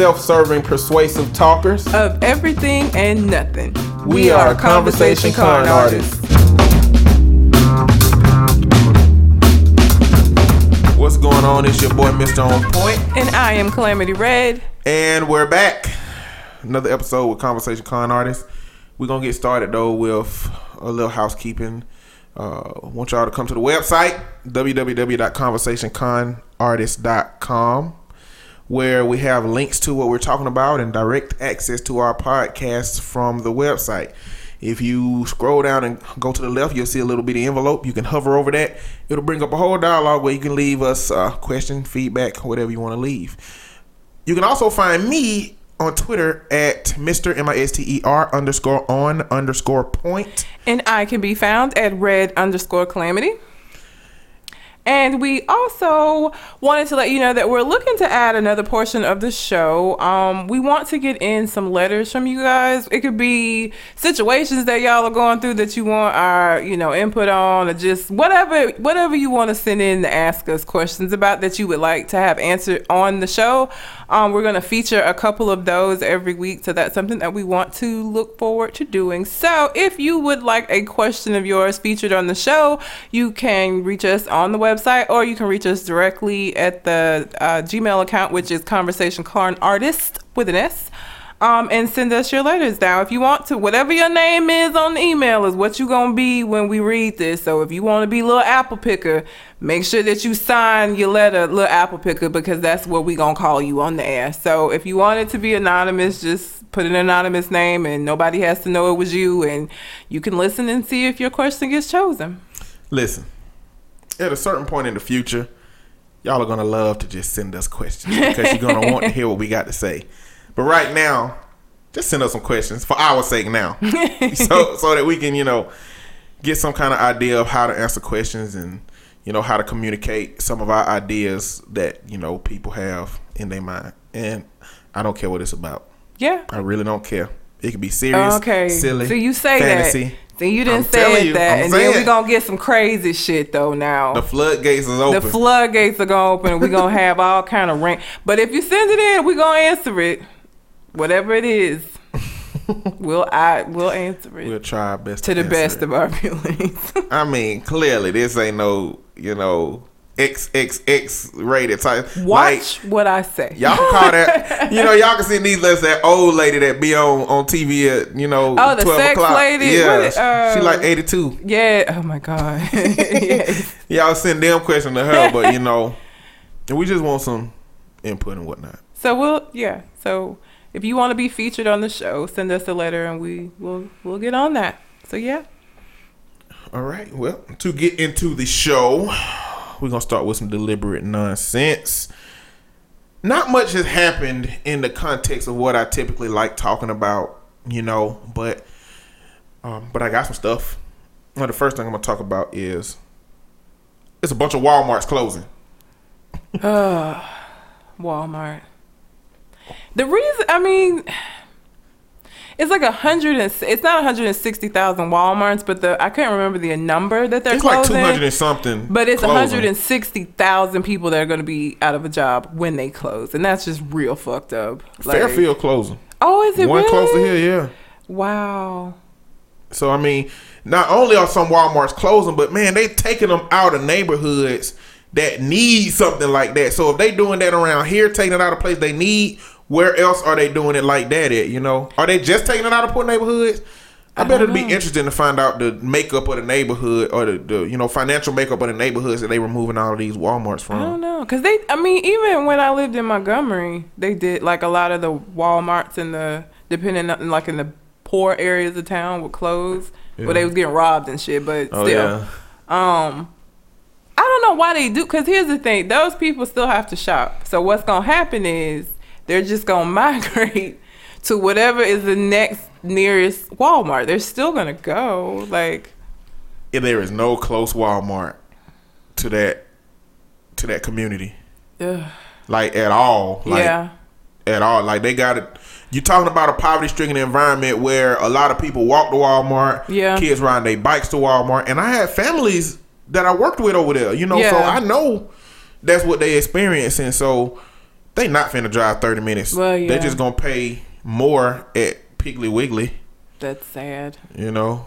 self-serving, persuasive talkers of everything and nothing. We, we are, are conversation, conversation con artists. What's going on? It's your boy, Mr. On Point. And I am Calamity Red. And we're back. Another episode with Conversation Con Artists. We're going to get started, though, with a little housekeeping. Uh, want y'all to come to the website, www.conversationconartist.com where we have links to what we're talking about and direct access to our podcasts from the website. If you scroll down and go to the left, you'll see a little bitty envelope. You can hover over that. It'll bring up a whole dialogue where you can leave us a question, feedback, whatever you want to leave. You can also find me on Twitter at Mr. M I S T E R underscore on underscore point. And I can be found at red underscore calamity. And we also wanted to let you know that we're looking to add another portion of the show. Um, we want to get in some letters from you guys. It could be situations that y'all are going through that you want our, you know, input on, or just whatever, whatever you want to send in to ask us questions about that you would like to have answered on the show. Um, we're going to feature a couple of those every week, so that's something that we want to look forward to doing. So if you would like a question of yours featured on the show, you can reach us on the website, or you can reach us directly at the uh, Gmail account, which is Conversation Con Artist with an S um, and send us your letters now if you want to. Whatever your name is on the email is what you're gonna be when we read this. So if you want to be little apple picker, make sure that you sign your letter, little apple picker, because that's what we gonna call you on the air. So if you want it to be anonymous, just put an anonymous name, and nobody has to know it was you, and you can listen and see if your question gets chosen. Listen, at a certain point in the future. Y'all are gonna love to just send us questions because you're gonna want to hear what we got to say. But right now, just send us some questions for our sake now, so so that we can you know get some kind of idea of how to answer questions and you know how to communicate some of our ideas that you know people have in their mind. And I don't care what it's about. Yeah, I really don't care. It could be serious, okay. silly. So you say fantasy. that. So you didn't say you, that, I'm and saying. then we gonna get some crazy shit though. Now the floodgates is open. The floodgates are gonna open, and we gonna have all kind of rank. But if you send it in, we gonna answer it whatever it is, we'll I we'll answer it. We'll try our best to, to the best it. of our abilities. I mean, clearly this ain't no you know XXX rated type. Watch like, what I say. Y'all can call that. you know, y'all can see these letters that old lady that be on on TV at you know oh the sex o'clock. lady. Yeah, uh, she like eighty two. Yeah. Oh my god. yes. Y'all send them questions to her, but you know, and we just want some input and whatnot. So we'll yeah. So if you want to be featured on the show, send us a letter and we will we'll get on that. So yeah. All right. Well, to get into the show, we're gonna start with some deliberate nonsense. Not much has happened in the context of what I typically like talking about, you know, but um, but I got some stuff. Well, the first thing I'm gonna talk about is it's a bunch of WalMarts closing. uh, Walmart. The reason, I mean, it's like a hundred and it's not hundred and sixty thousand WalMarts, but the I can't remember the number that they're it's closing. It's like two hundred and something. But it's hundred and sixty thousand people that are going to be out of a job when they close, and that's just real fucked up. Like, Fairfield closing. Oh, is it one really? close to here? Yeah. Wow. So I mean, not only are some WalMarts closing, but man, they taking them out of neighborhoods that need something like that. So if they doing that around here, taking it out of place they need, where else are they doing it like that at? You know, are they just taking it out of poor neighborhoods? I, I bet it'd be interesting to find out the makeup of the neighborhood or the, the you know financial makeup of the neighborhoods that they were moving all of these WalMarts from. I don't know, cause they. I mean, even when I lived in Montgomery, they did like a lot of the WalMarts in the depending on like in the poor areas of town would close, yeah. where they was getting robbed and shit. But oh, still, yeah. um, I don't know why they do. Cause here's the thing: those people still have to shop. So what's gonna happen is they're just gonna migrate to whatever is the next nearest Walmart. They're still gonna go. Like if there is no close Walmart to that to that community. Ugh. Like at all. Like, yeah. At all. Like they got it you're talking about a poverty stricken environment where a lot of people walk to Walmart. Yeah. Kids ride their bikes to Walmart. And I had families that I worked with over there, you know, yeah. so I know that's what they experiencing. So they not finna drive thirty minutes. Well, yeah. They just gonna pay more at Piggly Wiggly. That's sad. You know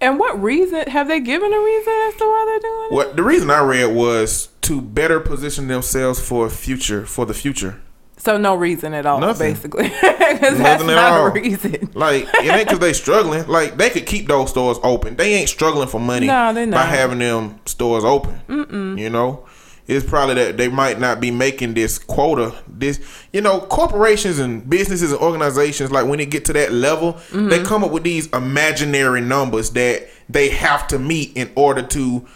And what reason have they given a reason as to why they're doing it? what? The reason I read was to better position themselves for future for the future. So no reason at all, Nothing. basically, because that's not all. a reason. Like it ain't because they struggling. Like they could keep those stores open. They ain't struggling for money No, they by not. having them stores open. Mm-mm. You know, it's probably that they might not be making this quota. This, you know, corporations and businesses and organizations like when they get to that level, Mm-hmm. they come up with these imaginary numbers that they have to meet in order to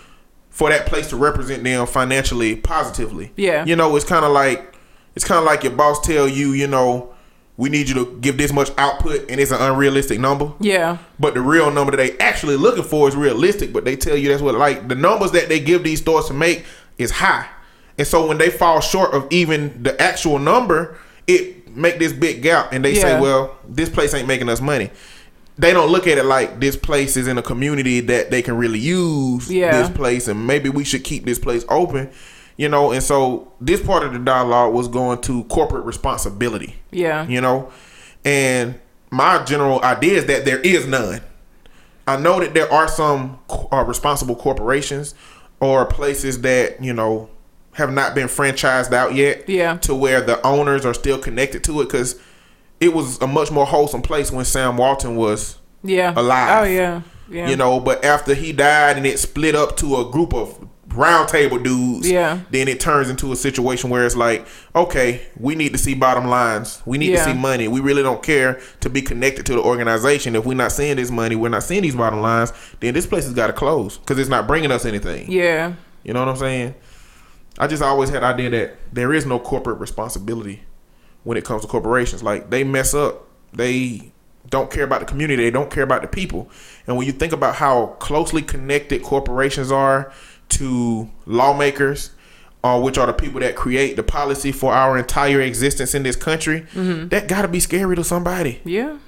for that place to represent them financially positively. Yeah. you know, it's kind of like it's kind of like your boss tell you, you know, we need you to give this much output, and it's an unrealistic number. Yeah, But the real number that they actually looking for is realistic. But they tell you that's what like the numbers that they give these stores to make is high, and so when they fall short of even the actual number, it make this big gap, and they Yeah. say, well, this place ain't making us money. They don't look at it like this place is in a community that they can really use Yeah. this place, and maybe we should keep this place open. You know, and so this part of the dialogue was going to corporate responsibility yeah, you know and my general idea is that there is none i know that there are some uh, responsible corporations or places that you know have not been franchised out yet Yeah. to where the owners are still connected to it because it was a much more wholesome place when sam walton was yeah. Oh, alive. Oh yeah, yeah. you know but after he died and it split up to a group of round table dudes Yeah. then it turns into a situation where it's like okay we need to see bottom lines. We need Yeah. to see money. We really don't care to be connected to the organization. If we're not seeing this money we're not seeing these bottom lines then this place has got to close because it's not bringing us anything. Yeah, you know what i'm saying? I just always had the idea that there is no corporate responsibility when it comes to corporations. Like they mess up. They don't care about the community. They don't care about the people. And when you think about how closely connected corporations are to lawmakers uh, which are the people that create the policy for our entire existence in this country that gotta be scary to somebody yeah,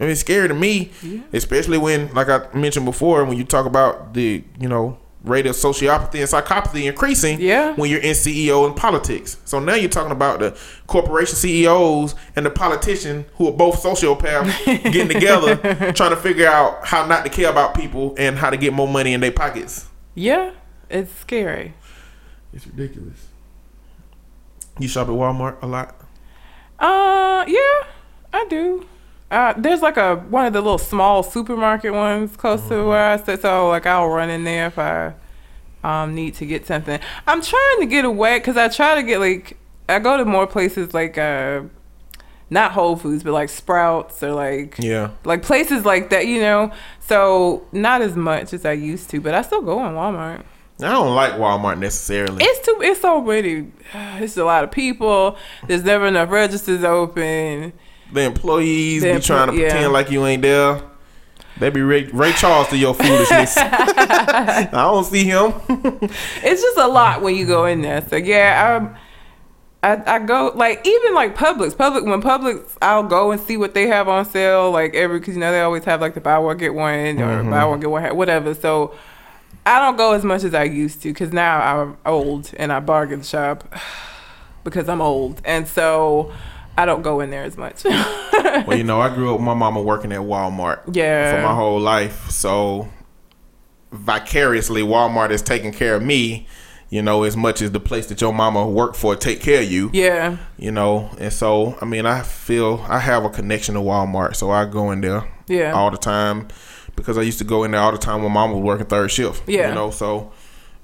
I mean, it's scary to me, especially when, like I mentioned before, when you talk about the, you know, rate of sociopathy and psychopathy increasing Yeah. when you're in CEO and politics. So now you're talking about the corporation CEOs and the politician who are both sociopaths getting together trying to figure out how not to care about people and how to get more money in their pockets. yeah. It's scary. It's ridiculous. You shop at Walmart a lot? Uh, yeah, I do. Uh, there's like a one of the little small supermarket ones close Mm-hmm. to where I sit, so like I'll run in there if I um need to get something. I'm trying to get away because I try to get like I go to more places like uh not Whole Foods but like Sprouts or like Yeah. like places like that, you know. So not as much as I used to, but I still go in Walmart. I don't like Walmart necessarily. It's too. It's already. It's a lot of people. There's never enough registers open. The employees The be trying to empl- yeah. pretend like you ain't there. They be Ray, Ray Charles to your foolishness. I don't see him. It's just a lot when you go in there. So yeah, I, I, I go like even like Publix. Publix when Publix, I'll go and see what they have on sale. Like every because you know they always have like the buy one get one or mm-hmm. buy one get one whatever. So I don't go as much as I used to because now I'm old and I bargain shop because I'm old and so I don't go in there as much. well, you know, I grew up with my mama working at Walmart Yeah. for my whole life. So vicariously, Walmart is taking care of me. You know, as much as the place that your mama worked for take care of you. yeah. You know, and so I mean, I feel I have a connection to Walmart, so I go in there Yeah. all the time because I used to go in there all the time when mom was working third shift. Yeah. You know, so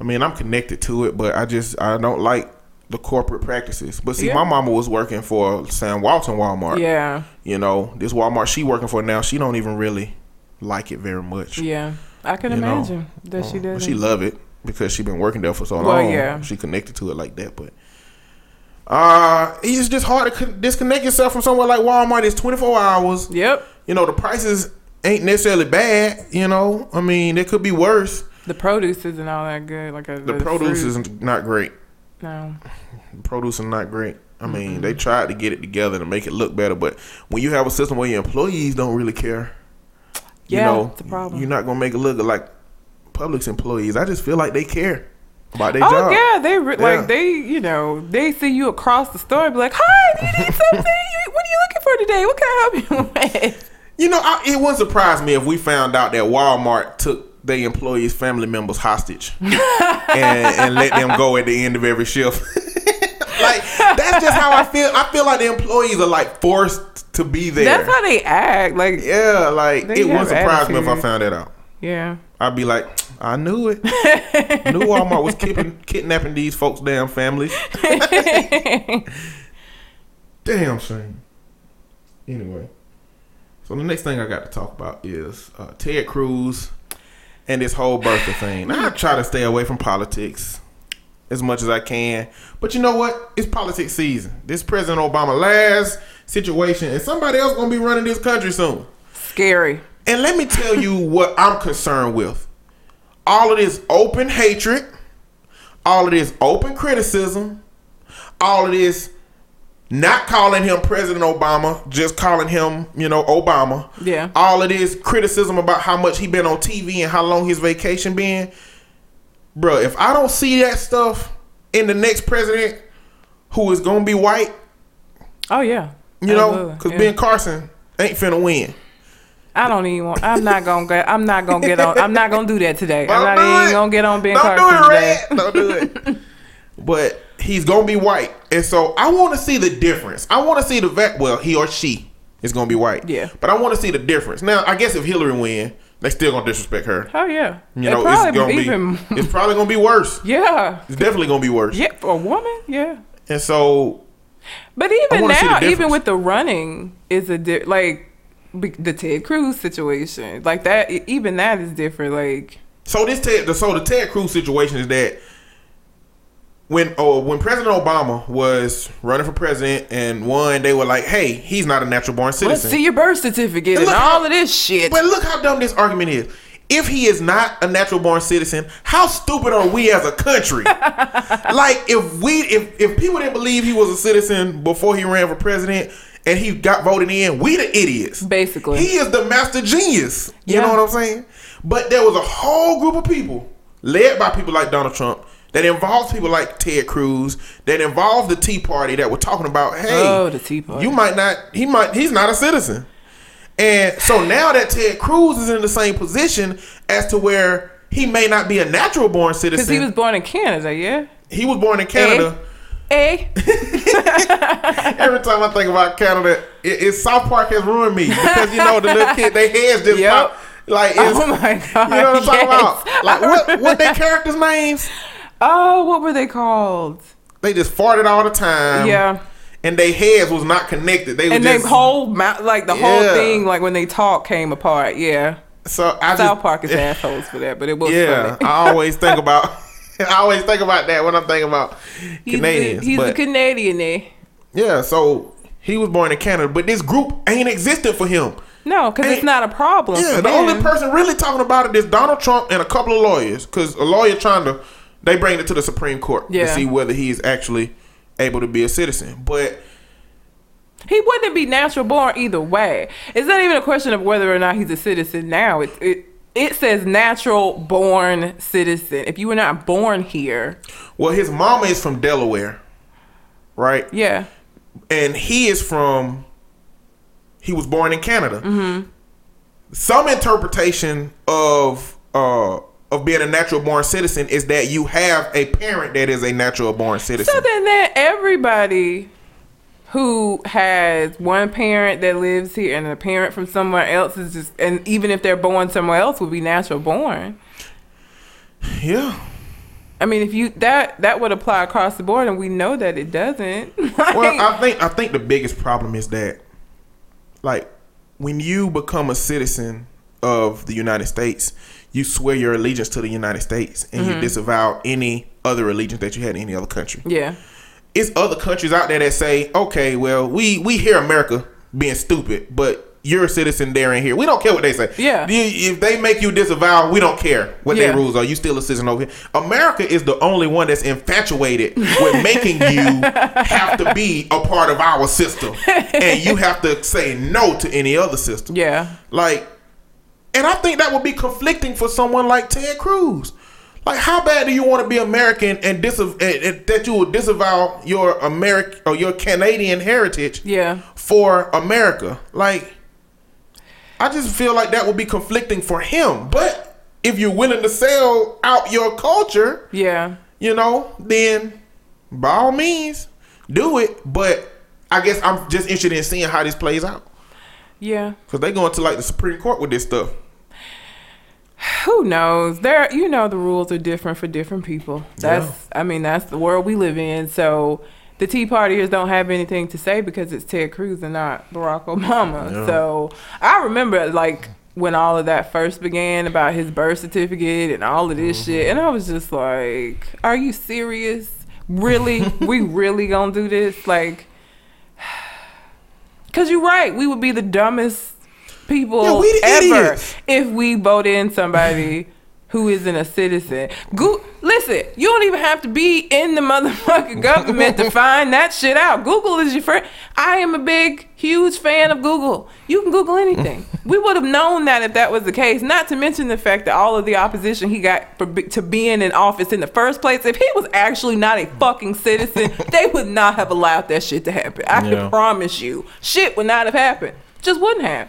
I mean I'm connected to it, but I just I don't like the corporate practices. But see, Yeah. my mama was working for Sam Walton Walmart. Yeah. You know, this Walmart she working for now, she don't even really like it very much. Yeah. I can You know. imagine that she Uh, does. but She love it because she been working there for so Well, long. yeah. She connected to it like that, but uh it's just hard to con- disconnect yourself from somewhere like Walmart. It's 24 hours. Yep. You know, the prices ain't necessarily bad, you know. I mean, it could be worse. The produce isn't all that good. Like uh, a, The produce is not great. no. The produce is not great. I mean, they tried to get it together to make it look better, but when you have a system where your employees don't really care, you know, a problem. you're not gonna make it look like Publix employees. I just feel like they care. about their Oh job. yeah, they re- Yeah. like they you know they see you across the store and be like, "Hi, do you need something? What are you looking for today? What can I help you with?" You know, I, it wouldn't surprise me if we found out that Walmart took their employees' family members hostage and, and let them go at the end of every shift. like that's just how I feel. I feel like the employees are like forced to be there. That's how they act. Like yeah, like it wouldn't surprise me if I found that out. yeah, I'd be like, I knew it. knew Walmart was kidnapping, kidnapping these folks' damn families. damn shame. Anyway, so the next thing I got to talk about is uh, Ted Cruz and this whole birther thing. Now, I try to stay away from politics as much as I can, but you know what? It's politics season. This President Obama last situation, and somebody else gonna be running this country soon. scary. And let me tell you what I'm concerned with. All of this open hatred, all of this open criticism, all of this not calling him President Obama, just calling him, you know, Obama. Yeah. All of this criticism about how much he been on TV and how long his vacation been. Bro, if I don't see that stuff in the next president who is gonna be white, Oh yeah, you know, because Yeah. Ben Carson ain't finna win. I don't even want. I'm not gonna get. I'm not gonna get on. I'm not gonna do that today. I'm Don't even it. gonna get on Ben Don't Carson do it, today. Red. Don't do it. but he's gonna be white, and so I want to see the difference. I want to see the vet. Well, he or she is gonna be white. Yeah. But I want to see the difference. Now, I guess if Hillary win, they still gonna disrespect her. Oh yeah. You know, it's gonna even. be. It's probably gonna be worse. yeah. It's definitely gonna be worse. Yeah, for a woman. Yeah. And so, But even wanna see the now, even with the running, is a di- like the Ted Cruz situation. Like that. Even that is different. Like so this Ted, so the Ted Cruz situation is that when oh when President Obama was running for president and won, they were like, "Hey, he's not a natural born citizen." let's see your birth certificate and look all how- of this shit. But look how dumb this argument is. If he is not a natural born citizen, how stupid are we as a country? like if we if if people didn't believe he was a citizen before he ran for president and he got voted in, we the idiots. Basically. He is the master genius. You Yeah. know what I'm saying? But there was a whole group of people led by people like Donald Trump that involves people like Ted Cruz that involved the Tea Party that were talking about, hey, Oh, the Tea Party. you might not he might he's not a citizen. And so now that Ted Cruz is in the same position as to where he may not be a natural born citizen. Because he was born in Canada. Yeah. he was born in Canada. Eh. Every time I think about Canada, it, it South Park has ruined me because you know the little kid, they heads just Yep. pop. Like, Oh my god. you know what I'm talking about? Like, what what their characters' names? Oh, what were they called? They just farted all the time. yeah. and their heads was not connected. They And just whole mouth, like the whole thing, like when they talk, came apart. Yeah. so I South just, Park is assholes for that, but it was Yeah, funny. I always think about. I always think about that when I'm thinking about He's, Canadians. he's but the Canadian there. yeah, so he was born in Canada, but this group ain't existed for him. No, because it's not a problem. Yeah, the only person really talking about it is Donald Trump and a couple of lawyers, because a lawyer trying to they bring it to the Supreme Court Yeah. to see whether he is actually able to be a citizen. But He wouldn't be natural born either way. It's not even a question of whether or not he's a citizen now. It it it says natural born citizen. If you were not born here, well, his mama is from Delaware, right? yeah, and he is from he was born in Canada. Mm-hmm. Some interpretation of uh of being a natural born citizen is that you have a parent that is a natural born citizen. So then that everybody who has one parent that lives here and a parent from somewhere else is just and even if they're born somewhere else would be natural born. yeah. I mean if you that that would apply across the board and we know that it doesn't. Well, I think I think the biggest problem is that like when you become a citizen of the United States, you swear your allegiance to the United States and Mm-hmm. you disavow any other allegiance that you had in any other country. yeah. it's other countries out there that say, okay, well, we we hear America being stupid, but you're a citizen there and here. We don't care what they say. Yeah. If they make you disavow, we don't care what Yeah. their rules are. You still a citizen over here. America is the only one that's infatuated with making you have to be a part of our system, and you have to say no to any other system. Yeah. Like, and I think that would be conflicting for someone like Ted Cruz. Like, how bad do you want to be American and, dis- and, and that you will disavow your American or your Canadian heritage Yeah. for America? Like, I just feel like that would be conflicting for him. But if you're willing to sell out your culture, Yeah. you know, then by all means, do it. But I guess I'm just interested in seeing how this plays out Yeah. because they're going to like the Supreme Court with this stuff. Who knows? There, you know, the rules are different for different people. That's, I mean, that's the world we live in. So the Tea Partiers don't have anything to say because it's Ted Cruz and not Barack Obama. Yeah. So I remember like when all of that first began about his birth certificate and all of this mm-hmm. shit, and I was just like, "Are you serious? Really? we really gonna do this? Like?" Cause you're right, we would be the dumbest people we ever idiots. if we vote in somebody who isn't a citizen. Go- listen, you don't even have to be in the motherfucking government to find that shit out. Google is your friend. I am a big, huge fan of Google. You can Google anything. we would have known that if that was the case. Not to mention the fact that all of the opposition he got for be- to being in office in the first place. If he was actually not a fucking citizen, they would not have allowed that shit to happen. I Yeah. can promise you, shit would not have happened. Just wouldn't have.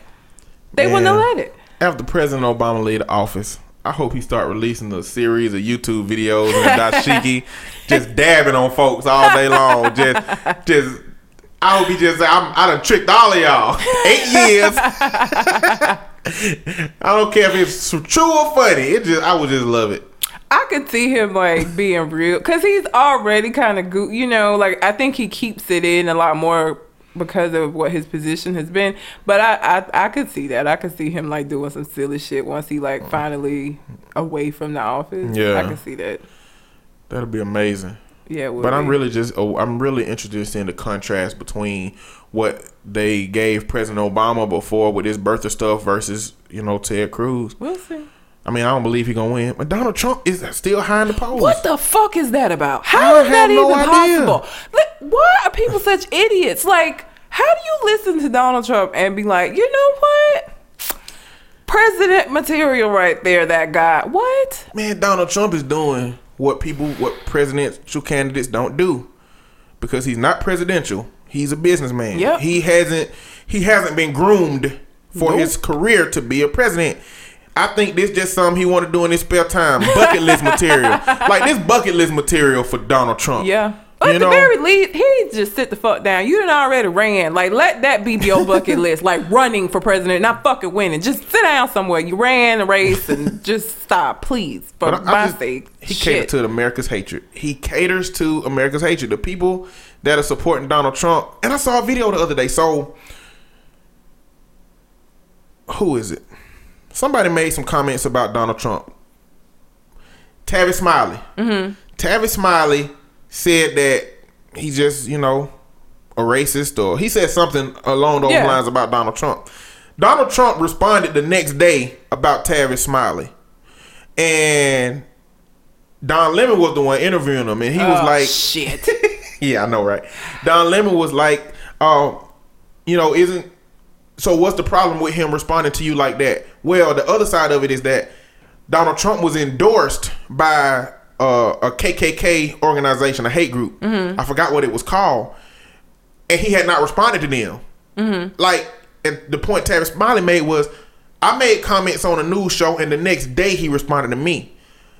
They wouldn't have let it. After President Obama leave the office, I hope he start releasing a series of YouTube videos and dashiki, just dabbing on folks all day long. Just, just. I hope he just say, I'm, I done tricked all of y'all. Eight years. I don't care if it's true or funny. It just, I would just love it. I could see him like being real because he's already kind of go- you know, like I think he keeps it in a lot more because of what his position has been. But I, I, I could see that. I could see him like doing some silly shit once he like mm. finally away from the office. Yeah. I can see that. That'll be amazing. Yeah, But I'm really just oh, I'm really interested in the contrast between what they gave President Obama before with his birther stuff versus you know Ted Cruz. We'll see. I mean, I don't believe he gonna win, but Donald Trump is still high in the polls. What the fuck is that about? I How is have that no even idea. possible? Why are people such idiots? Like, how do you listen to Donald Trump and be like, you know what? President material right there, that guy. What? Man, Donald Trump is doing what people, what presidential candidates don't do, because he's not presidential. He's a businessman. Yep. He hasn't he hasn't been groomed for Nope. his career to be a president. I think this just something he want to do in his spare time. Bucket list material, like this bucket list material for Donald Trump. Yeah. At You the very least, he just sit the fuck down. You done already ran. Like, let that be your bucket list. Like, running for president, not fucking winning. Just sit down somewhere. You ran a race and just stop, please, for But I- I my just- sake. He Shit. caters to America's hatred. He caters to America's hatred. The people that are supporting Donald Trump. And I saw a video the other day. So, who is it? Somebody made some comments about Donald Trump. Tavis Smiley. Mm-hmm. Tavis Smiley said that he's just, you know, a racist or he said something along those Yeah. lines about Donald Trump. Donald Trump responded the next day about Tavis Smiley. And Don Lemon was the one interviewing him, and he was Oh, like, shit. "Yeah, I know, right?" Don Lemon was like, "Um, you know, isn't so? What's the problem with him responding to you like that?" Well, the other side of it is that Donald Trump was endorsed by uh, a KKK organization, a hate group. I forgot what it was called, and he had not responded to them. Like, and the point Tavis Smiley made was, I made comments on a news show, and the next day he responded to me.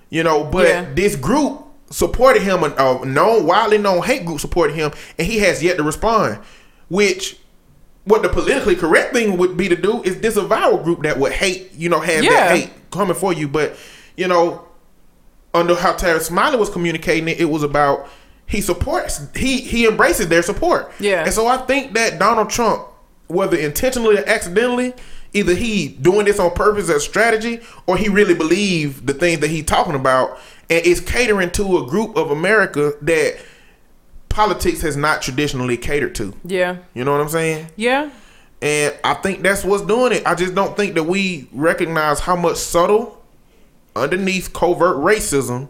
You know, but Yeah. this group supported him, a, a known, widely known hate group supported him, and he has yet to respond. Which, what the politically correct thing would be to do is disavow a group that would hate, you know, have Yeah. that hate coming for you. But, you know, under how Terrence Smiley was communicating it, it was about he supports he he embraces their support. Yeah. And so I think that Donald Trump, whether intentionally or accidentally, either he doing this on purpose as strategy or he really believe the things that he's talking about and is catering to a group of America that politics has not traditionally catered to. yeah. You know what I'm saying? Yeah. And I think that's what's doing it. I just don't think that we recognize how much subtle, underneath covert racism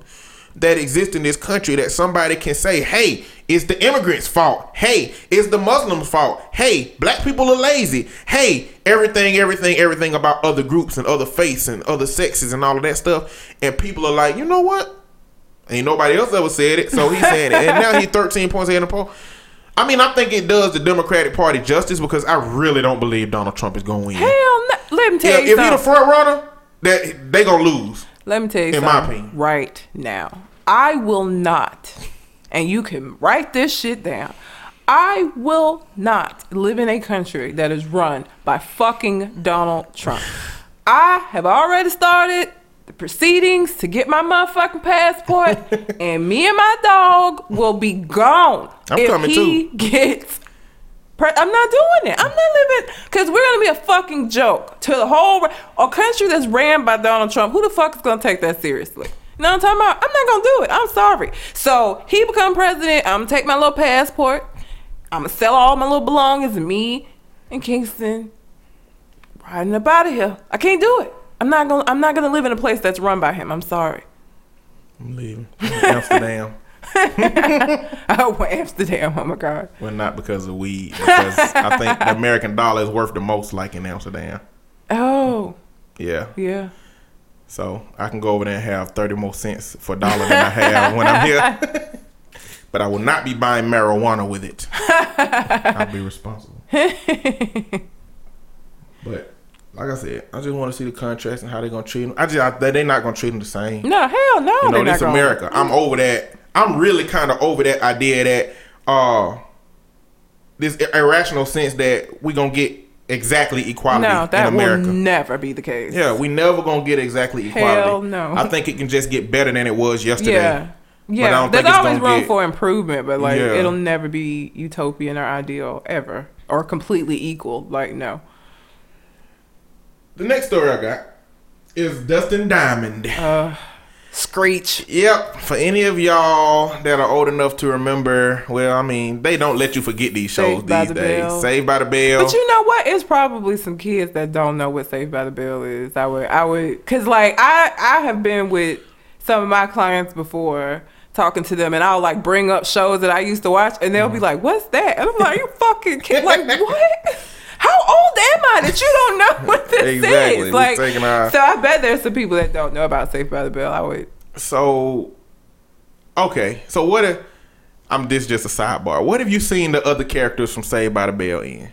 that exists in this country that somebody can say, hey, it's the immigrants' fault. Hey, it's the Muslims' fault. Hey, black people are lazy. Hey, everything, everything, everything about other groups and other faiths and other sexes and all of that stuff. And people are like, you know what? Ain't nobody else ever said it, so he's saying it. And now he's 13 points ahead of the poll. I mean, I think it does the Democratic Party justice because I really don't believe Donald Trump is going to win. Hell no. Let me tell Yeah, you if he the front runner, that they gonna lose. Let me tell you in my opinion. Right now, I will not, and you can write this shit down. I will not live in a country that is run by fucking Donald Trump. I have already started the proceedings to get my motherfucking passport, and me and my dog will be gone I'm if coming he gets I'm not doing it. I'm not living because we're gonna be a fucking joke to the whole a country that's ran by Donald Trump. Who the fuck is gonna take that seriously? You know what I'm talking about? I'm not gonna do it. I'm sorry. So he become president. I'm gonna take my little passport. I'm gonna sell all my little belongings me and Kingston riding up out of here. I can't do it. I'm not gonna. I'm not gonna live in a place that's run by him. I'm sorry. I'm leaving Amsterdam. Oh, Amsterdam. Oh my God. well, not because of weed, because I think the American dollar is worth the most, like in Amsterdam. Oh, Yeah. yeah. So I can go over there and have 30 more cents for a dollar than I have when I'm here. but I will not be buying marijuana with it. I'll be responsible. but like I said, I just want to see the contracts and how they're gonna treat them. I just I, they're not gonna treat them the same. No, hell no. you know, this America. I'm over that. I'm really kind of over that idea that uh this irrational sense that we gonna get exactly equality No, that in will America. never be the case. Yeah, we never gonna get exactly equality. Hell no. I think it can just get better than it was yesterday. Yeah. Yeah. There's always room get- for improvement, but like Yeah. it'll never be utopian or ideal ever. Or completely equal. Like no. The next story I got is Dustin Diamond. Uh Screech. Yep, for any of y'all that are old enough to remember, well, I mean, they don't let you forget these shows Saved by these the days. Bell. Saved by the Bell. But you know what? It's probably some kids that don't know what Saved by the Bell is. I would, I would, cause like I, I have been with some of my clients before, talking to them, and I'll like bring up shows that I used to watch, and they'll Mm-hmm. be like, "What's that?" And I'm like, "You fucking kid, like what?" How old am I that you don't know what this Exactly. is? Like, our- so I bet there's some people that don't know about Saved by the Bell. I would. So, okay. So what if I'm this just a sidebar? What have you seen the other characters from Saved by the Bell in?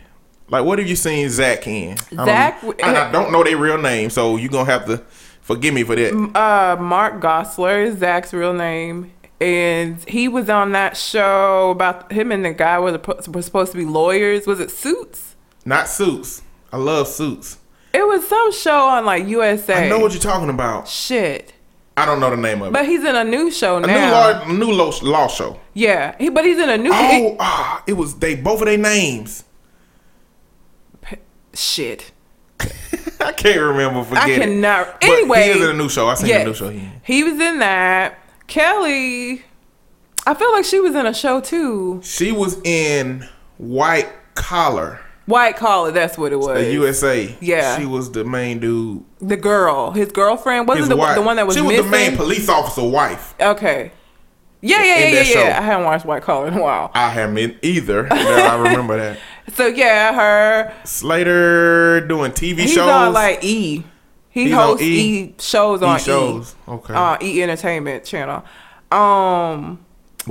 Like, what have you seen Zach in? I Zach- don't, and I don't know their real name, so you're gonna have to forgive me for that. Uh, Mark Gosselaar is Zach's real name, and he was on that show about him and the guy were, the, were supposed to be lawyers. Was it Suits? Not Suits. I love Suits. It was some show on like USA. I know what you're talking about. Shit, I don't know the name of it. but he's in a new show a now. new law, new law, law show. Yeah, he, but he's in a new. Oh, ah, it was they both of their names. shit. I can't remember. Forget I it. cannot. But Anyway, he is in a new show. I seen yes, the new show. He he was in that. Kelly, I feel like she was in a show too. She was in White Collar, White collar, that's what it was. the USA. Yeah. she was the main dude. The girl, his girlfriend, wasn't His the, wife. the one that was She was missing? the main police officer wife. Okay. Yeah, yeah, yeah, yeah, yeah. I haven't watched White Collar in a while. I haven't either. but I remember that. So yeah, her. Slater doing TV He's shows. on like E. He He's hosts E? E, shows on E shows. E. Okay. Uh, E Entertainment Channel. Um.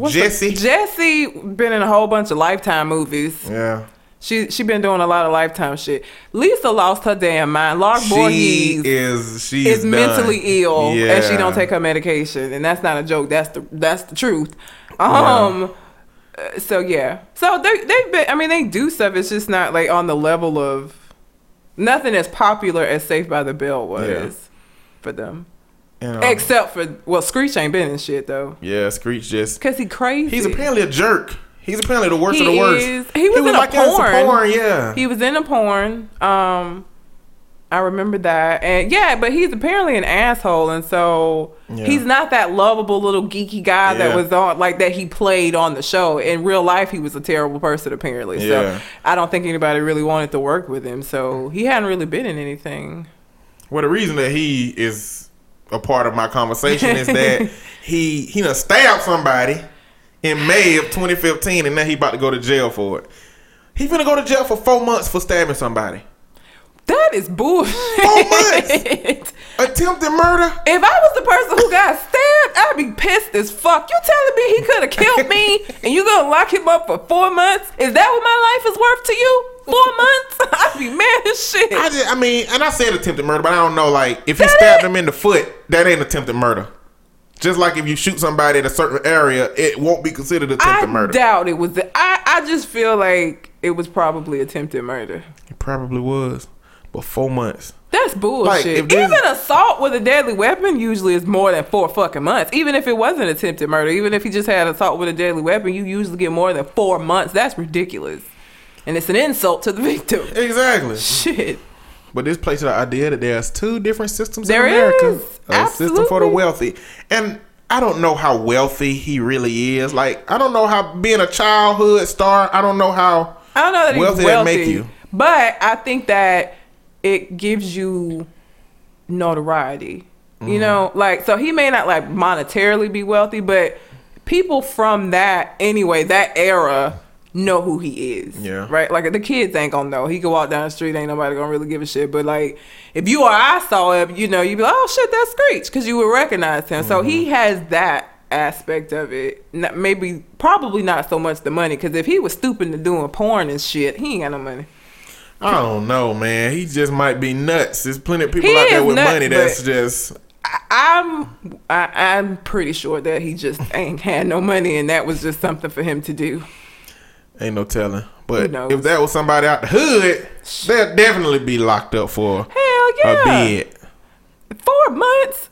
Jesse? Jesse been in a whole bunch of Lifetime movies. yeah. She she been doing a lot of Lifetime shit. Lisa lost her damn mind. Lark She Voorhees is. She's is done. mentally ill and she don't take her medication, and that's not a joke. That's the that's the truth. Um. uh, So yeah. So they they've been. I mean, they do stuff. It's just not like on the level of nothing as popular as Saved by the Bell was Yeah. for them. And, um, Except for well, Screech ain't been in shit though, yeah, Screech just. cause he crazy. He's apparently a jerk. He's apparently the worst He of the worst. is. He was in a like some porn. porn. Yeah. He was in a porn. Um, I remember that, and yeah, but he's apparently an asshole, and so Yeah. he's not that lovable little geeky guy that was on like that he played on the show. In real life, he was a terrible person apparently. Yeah. So I don't think anybody really wanted to work with him. So he hadn't really been in anything. Well, the reason that he is a part of my conversation is that he he done stabbed somebody in May of 2015, and now he about to go to jail for it. He finna go to jail for four months for stabbing somebody. That is bullshit. Four months. Attempted murder. If I was the person who got stabbed, I'd be pissed as fuck. You telling me he could have killed me and you gonna lock him up for four months? Is that what my life is worth to you? Four months? I'd be mad as shit. I just, I mean, and I said attempted murder, but I don't know. Like, if he That stabbed him in the foot, that ain't attempted murder. Just like if you shoot somebody in a certain area, it won't be considered attempted I murder. I doubt it was. The, I I just feel like it was probably attempted murder. it probably was, but four months. That's bullshit. if this- even assault with a deadly weapon usually is more than four fucking months. Even if it wasn't attempted murder, even if he just had assault with a deadly weapon, you usually get more than four months. That's ridiculous. And it's an insult to the victim. Exactly. Shit. But this plays to the idea that there's two different systems There in America. is. A system for the wealthy. And I don't know how wealthy he really is. Like, I don't know how being a childhood star, I don't know how I don't know that Wealthy he's that wealthy, make you. but I think that it gives you notoriety. Mm-hmm. You know, like so he may not like monetarily be wealthy, but people from that anyway, that era know who he is. Yeah. Right? Like the kids ain't gonna know. He could walk down the street, ain't nobody gonna really give a shit. But like if you or I saw him, you know, you'd be like, Oh shit, that's Screech because you would recognize him. So Mm-hmm. he has that aspect of it. Not, maybe probably not so much the money, because if he was stooping to doing porn and shit, he ain't got no money. I don't know, man. He just might be nuts. There's plenty of people He out there with nuts, money that's just I, I'm I, I'm pretty sure that he just ain't had no money, and that was just something for him to do. Ain't no telling. But if that was somebody out the hood, they'd definitely be locked up for Hell yeah. a bid. four months.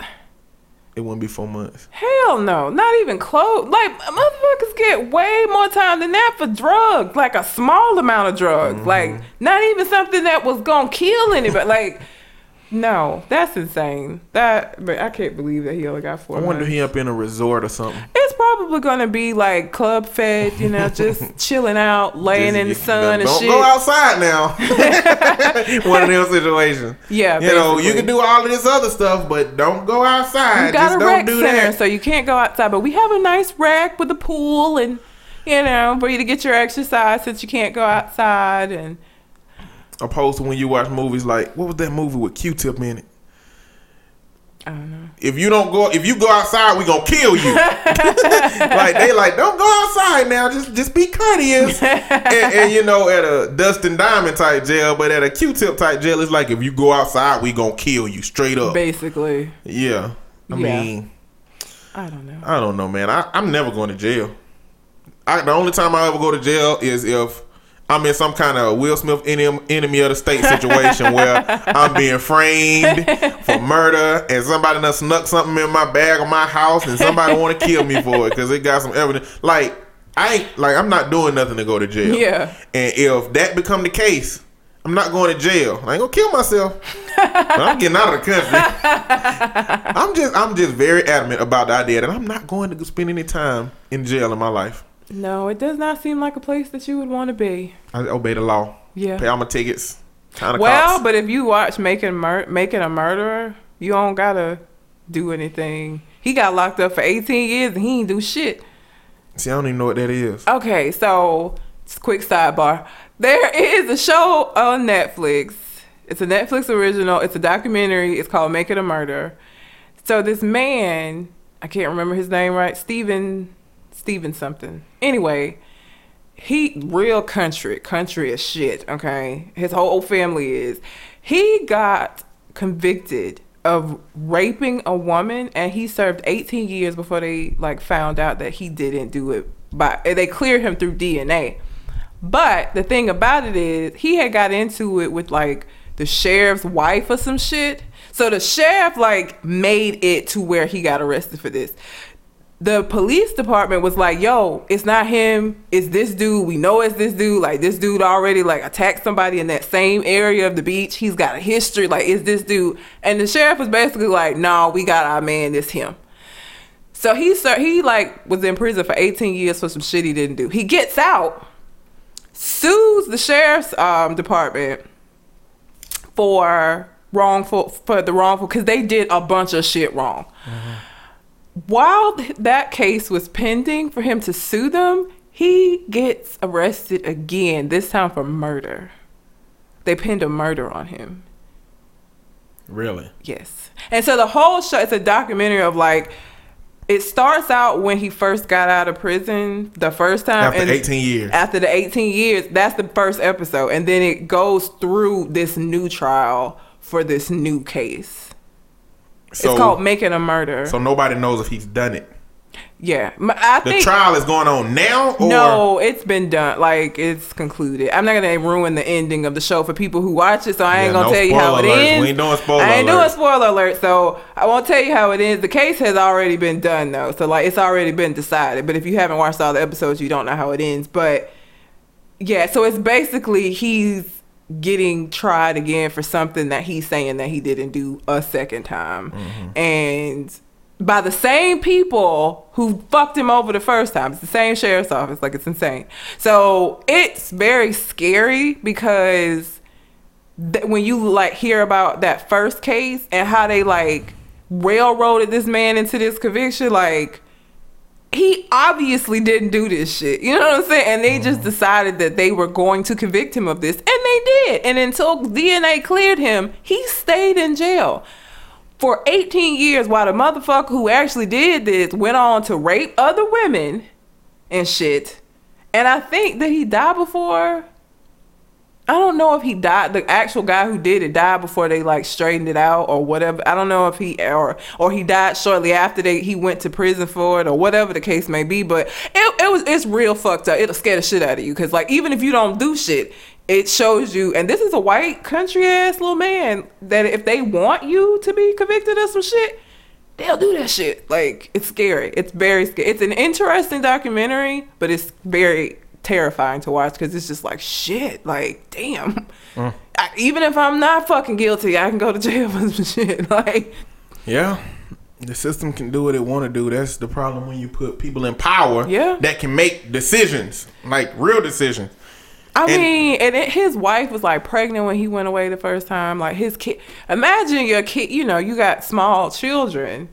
It wouldn't be four months. Hell no, not even close. Like motherfuckers get way more time than that for drugs, like a small amount of drugs, Mm-hmm. like not even something that was gonna kill anybody. like, no, that's insane. That, but I can't believe that he only got four. I wonder months. if he up in a resort or something. It's probably gonna be like club fed, you know, just chilling out, laying in the sun and don't shit. go outside now. One of them situations. Yeah, you know, you can do all of this other stuff, but don't go outside. We got Just a don't rec do center, that. so you can't go outside. But we have a nice rec with a pool and you know, for you to get your exercise since you can't go outside and Opposed to when you watch movies like what was that movie with Q-Tip in it? I don't know. If you don't go, if you go outside, we gonna kill you. like they like, don't go outside now. Just just be courteous. and, and you know, at a Dustin Diamond type jail, but at a Q-Tip type jail, it's like if you go outside, we gonna kill you straight up. Basically. Yeah. I Yeah. mean, I don't know. I don't know, man. I, I'm never going to jail. I, the only time I ever go to jail is if I'm in some kind of Will Smith enemy, enemy of the state situation where I'm being framed for murder and somebody done snuck something in my bag or my house and somebody want to kill me for it because it got some evidence. Like I ain't like I'm not doing nothing to go to jail. Yeah. And if that become the case, I'm not going to jail. I ain't gonna kill myself. but I'm getting out of the country. I'm just I'm just very adamant about the idea that I'm not going to spend any time in jail in my life. No, it does not seem like a place that you would want to be. I obey the law. Yeah. Pay all my tickets. Kind of Well, cops. but if you watch Making Mur- Making a Murderer, you don't gotta do anything. He got locked up for 18 years and he ain't do shit. See, I don't even know what that is. Okay, so just quick sidebar. There is a show on Netflix. It's a Netflix original. It's a documentary. It's called Making a Murder. So this man, I can't remember his name right, Steven Steven something. Anyway, he real country, country as shit, okay? His whole family is. He got convicted of raping a woman and he served 18 years before they like found out that he didn't do it by they cleared him through DNA. But the thing about it is he had got into it with like the sheriff's wife or some shit. So the sheriff like made it to where he got arrested for this the police department was like, "Yo, it's not him. It's this dude. We know it's this dude. Like this dude already like attacked somebody in that same area of the beach. He's got a history. Like it's this dude." And the sheriff was basically like, "No, we got our man. It's him." So he ser- he like was in prison for 18 years for some shit he didn't do. He gets out, sues the sheriff's um, department for wrongful for the wrongful because they did a bunch of shit wrong while that case was pending for him to sue them, he gets arrested again, this time for murder. They pinned a murder on him. Really? Yes. And so the whole show it's a documentary of like it starts out when he first got out of prison the first time After and 18 years. After the 18 years, that's the first episode and then it goes through this new trial for this new case. So, it's called Making a Murder. so nobody knows if he's done it. yeah. I The think trial is going on now, or no, it's been done. Like it's concluded. I'm not gonna ruin the ending of the show for people who watch it, so I ain't Yeah, gonna no tell you how it alerts. ends. We ain't doing spoiler I ain't doing alerts. spoiler alert, so I won't tell you how it ends. The case has already been done though, so like it's already been decided. But if you haven't watched all the episodes, you don't know how it ends. But yeah, so it's basically he's getting tried again for something that he's saying that he didn't do a second time. Mm-hmm. And by the same people who fucked him over the first time. It's the same sheriff's office. Like it's insane. So it's very scary because th- when you like hear about that first case and how they like railroaded this man into this conviction, like he obviously didn't do this shit. You know what I'm saying? And they just mm-hmm. decided that they were going to convict him of this, and they did. And until DNA cleared him, he stayed in jail for 18 years while the motherfucker who actually did this went on to rape other women and shit. And I think that he died before. I don't know if he died. The actual guy who did it died before they like straightened it out or whatever. I don't know if he or or he died shortly after they he went to prison for it or whatever the case may be. But it, it was it's real fucked up. It'll scare the shit out of you because like even if you don't do shit, it shows you. And this is a white country ass little man that if they want you to be convicted of some shit, they'll do that shit. Like it's scary. It's very scary. It's an interesting documentary, but it's very terrifying to watch because it's just like shit. Like damn. Mm. I, even if I'm not fucking guilty, I can go to jail for some shit. Like Yeah. The system can do what it want to do. That's the problem when you put people in power Yeah. that can make decisions, like real decisions. I And- mean, and it, his wife was like pregnant when he went away the first time. Like his kid, imagine your kid. You know, you got small children.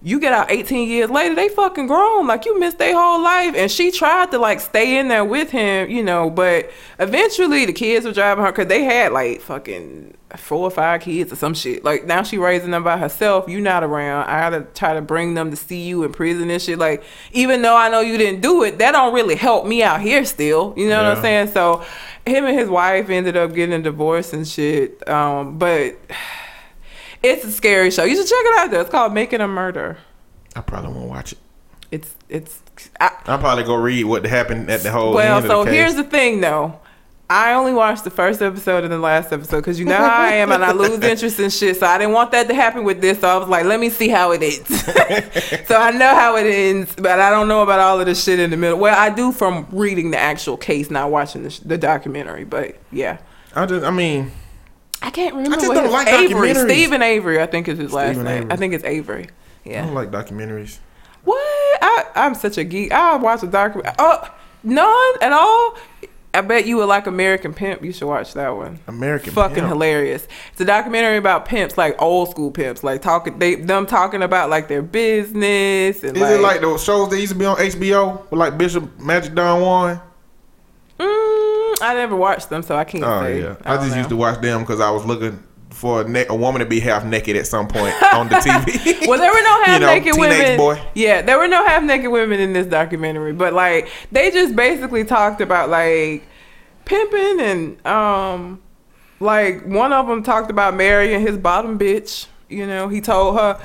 You get out 18 years later, they fucking grown. Like you missed their whole life. And she tried to like stay in there with him, you know, but eventually the kids were driving her because they had like fucking four or five kids or some shit. Like now she raising them by herself. You not around. I gotta try to bring them to see you in prison and shit. Like even though I know you didn't do it, that don't really help me out here still. You know what I'm saying? So him and his wife ended up getting a divorce and shit. Um, but it's a scary show. You should check it out though. It's called Making a Murder. I probably won't watch it. It's it's I, I'll probably go read what happened at the whole well. So the here's the thing though. I only watched the first episode and the last episode because you know how I am and I lose interest in shit. So I didn't want that to happen with this. So I was like, let me see how it ends. so I know how it ends, but I don't know about all of the shit in the middle. Well, I do from reading the actual case, not watching the, sh- the documentary. But yeah. I just, I mean, I can't remember. I just what don't his- like Avery. documentaries. Steven Avery, I think is his last Steven name. Avery. I think it's Avery. Yeah. I Yeah. don't like documentaries. What? I, I'm such a geek. I watch a documentary. Oh, none at all. I bet you would like American Pimp. You should watch that one. American Fucking Pimp. hilarious. It's a documentary about pimps, like old school pimps, like talking they them talking about like their business and Is it like those shows that used to be on HBO with like Bishop Magic Don Juan? Mm, I never watched them, so I can't Oh say. yeah, I, don't just know. used to watch them because I was looking for a, ne- a woman to be half naked at some point on the TV. Well, there were no half You know, naked women. boy. Yeah, there were no half naked women in this documentary, but like they just basically talked about like pimping and um like one of them talked about marrying his bottom bitch. You know, he told her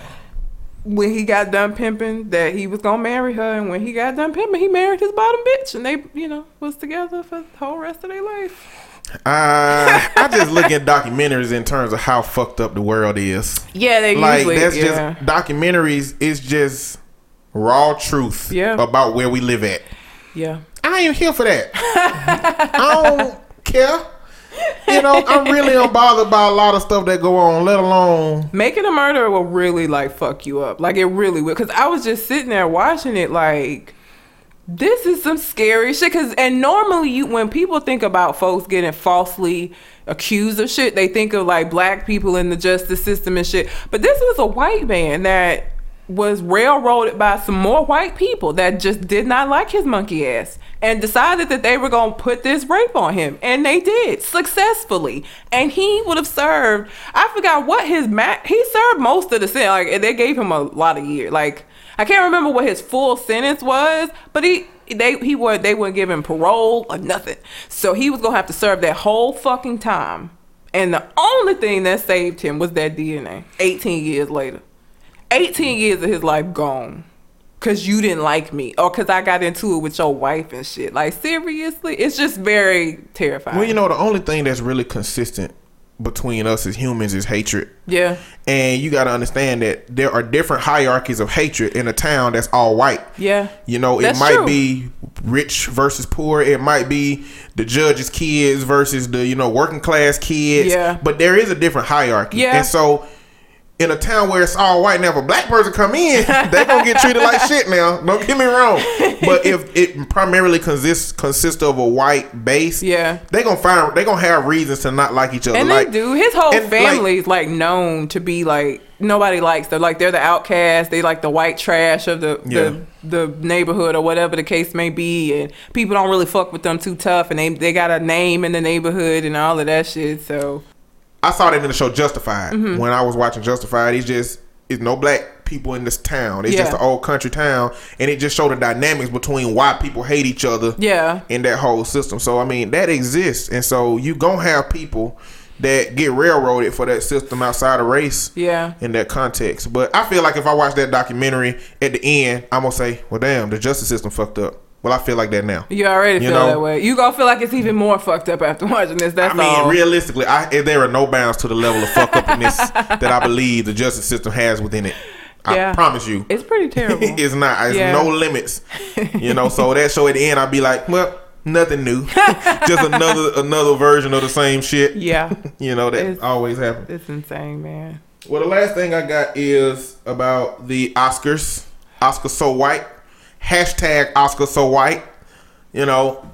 when he got done pimping that he was gonna marry her, and when he got done pimping, he married his bottom bitch, and they, you know, was together for the whole rest of their life. Uh, I just look at documentaries in terms of how fucked up the world is. Yeah, they Like usually, that's yeah. just documentaries is just raw truth Yeah. about where we live at. yeah. I ain't here for that. I don't care. You know, I'm really unbothered by a lot of stuff that go on, let alone Making a murder will really like fuck you up. Like it really will. Cause I was just sitting there watching it like this is some scary shit. Cause and normally you when people think about folks getting falsely accused of shit, they think of like black people in the justice system and shit. But this was a white man that was railroaded by some more white people that just did not like his monkey ass and decided that they were going to put this rape on him and they did successfully. And he would have served i forgot what his ma- he served most of the sentence like they gave him a lot of years like i can't remember what his full sentence was but he they he would they wouldn't give him parole or nothing. So he was to have to serve that whole fucking time. And the only thing that saved him was that dna 18 years later 18 years of his life gone because you didn't like me or because I got into it with your wife and shit. Like, seriously? It's just very terrifying. Well, you know, the only thing that's really consistent between us as humans is hatred. Yeah. And you got to understand that there are different hierarchies of hatred in a town that's all white. Yeah. You know, it That's might true. be rich versus poor. It might be the judge's kids versus the, you know, working class kids. Yeah. But there is a different hierarchy. Yeah. And so in a town where it's all white, now if a black person come in, they gonna get treated like shit now. Don't get me wrong. But if it primarily consists consists of a white base, Yeah. they gonna find they gonna have reasons to not like each other. And like, they do. His whole and, like- family's like, known to be like nobody likes them. Like they're the outcast. They like the white trash of the Yeah. the, the neighborhood or whatever the case may be. And people don't really fuck with them too tough. And they they got a name in the neighborhood and all of that shit. So I saw that in the show Justified. Mm-hmm. When I was watching Justified, it's just it's no black people in this town. It's Yeah. just an old country town, and it just showed the dynamics between why people hate each other. Yeah. in that whole system. So I mean that exists, and so you gonna have people that get railroaded for that system outside of race. Yeah. in that context. But I feel like if I watch that documentary at the end, I'm gonna say, well, damn, the justice system fucked up. Well, I feel like that now. You already You feel know? that way. You gonna feel like it's even more fucked up after watching this. That's I mean, all. realistically, I, there are no bounds to the level of fuck upness that I believe the justice system has within it. I Yeah. promise you. it's pretty terrible. it's not. It's Yeah. no limits. You know, so that show at the end, I'd be like, well, nothing new. Just another another version of the same shit. yeah, You know, that It's- always happens. it's insane, man. Well, the last thing I got is about the Oscars. Oscar so white. Hashtag Oscar so white. You know,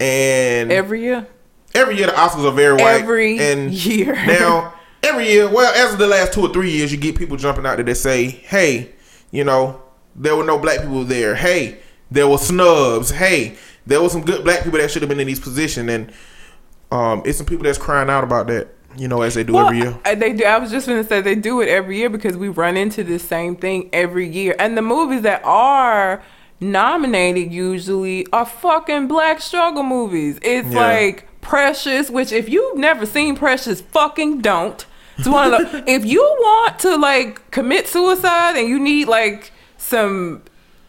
and Every year, every year the Oscars are very white. every and year. now every year, well, as of the last two or three years, you get people jumping out there that say, "Hey, you know, there were no black people there. Hey, there were snubs. Hey, there were some good black people that should have been in these positions." And um, it's some people that's crying out about that. You know, as they do Well, every year. I, they do. I was just gonna say they do it every year because we run into the same thing every year, and the movies that are nominated usually are fucking black struggle movies. It's Yeah. like Precious, which if you've never seen Precious, fucking don't. It's one of the. if you want to like commit suicide and you need like some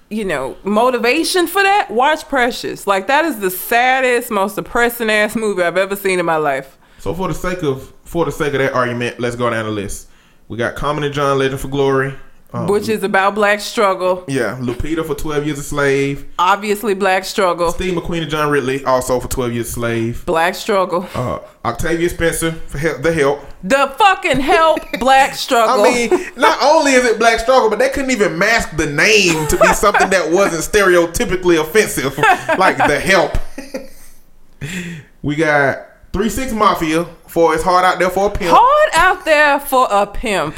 you know, motivation for that, watch Precious. Like that is the saddest, most depressing ass movie I've ever seen in my life. So for the sake of for the sake of that argument, let's go down the list. We got Common and John Legend for Glory. Um, Which is about black struggle. yeah, Lupita for Twelve Years a Slave. Obviously black struggle. Steve McQueen and John Ridley also for Twelve Years a Slave. Black struggle. Uh, Octavia Spencer for Help, The Help. The fucking help black struggle. I mean, not only is it Black Struggle, but they couldn't even mask the name to be something that wasn't stereotypically offensive, like The Help. we got Three Six Mafia for It's Hard Out There for a Pimp. Hard out there for a pimp.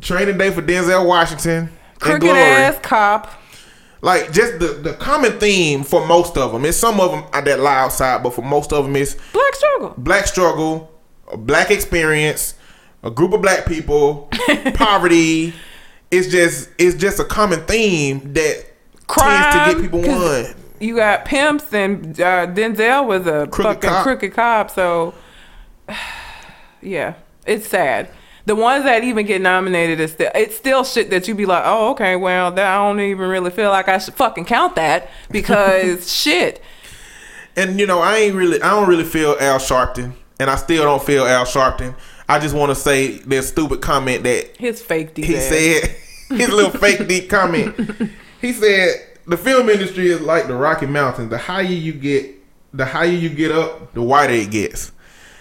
Training Day for Denzel Washington. Crooked ass cop. Like just the the common theme for most of them. It's some of them are that lie outside, but for most of them, it's Black struggle. black struggle, a black experience, a group of black people, poverty. It's just it's just a common theme that Crime. tends to get people one. You got pimps and uh, Denzel was a Crooked fucking cop. crooked cop. So, yeah, it's sad. The ones that even get nominated is still it's still shit that you be like, oh okay, well that I don't even really feel like I should fucking count that because shit. And you know, I ain't really I don't really feel Al Sharpton, and I still don't feel Al Sharpton. I just want to say this stupid comment that His fake deep he ass. said his little fake deep comment. He said the film industry is like the Rocky Mountains. The higher you get, the higher you get up, the wider it gets.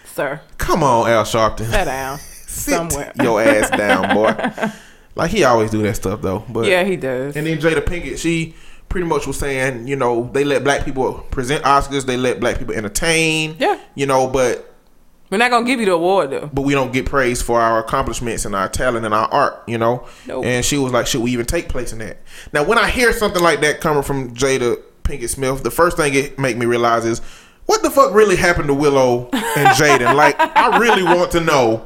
Sir, Come on, Al Sharpton. sit down Sit somewhere. your ass down, boy. Like he always do that stuff though. But yeah, he does. and then Jada Pinkett, she pretty much was saying, you know, they let black people present Oscars, they let black people entertain. Yeah. You know, but We're not gonna give you the award though. but we don't get praise for our accomplishments and our talent and our art, you know. Nope. And she was like, "Should we even take place in that?" Now, when I hear something like that coming from Jada Pinkett Smith, the first thing it make me realize is, what the fuck really happened to Willow and Jaden? like, I really want to know.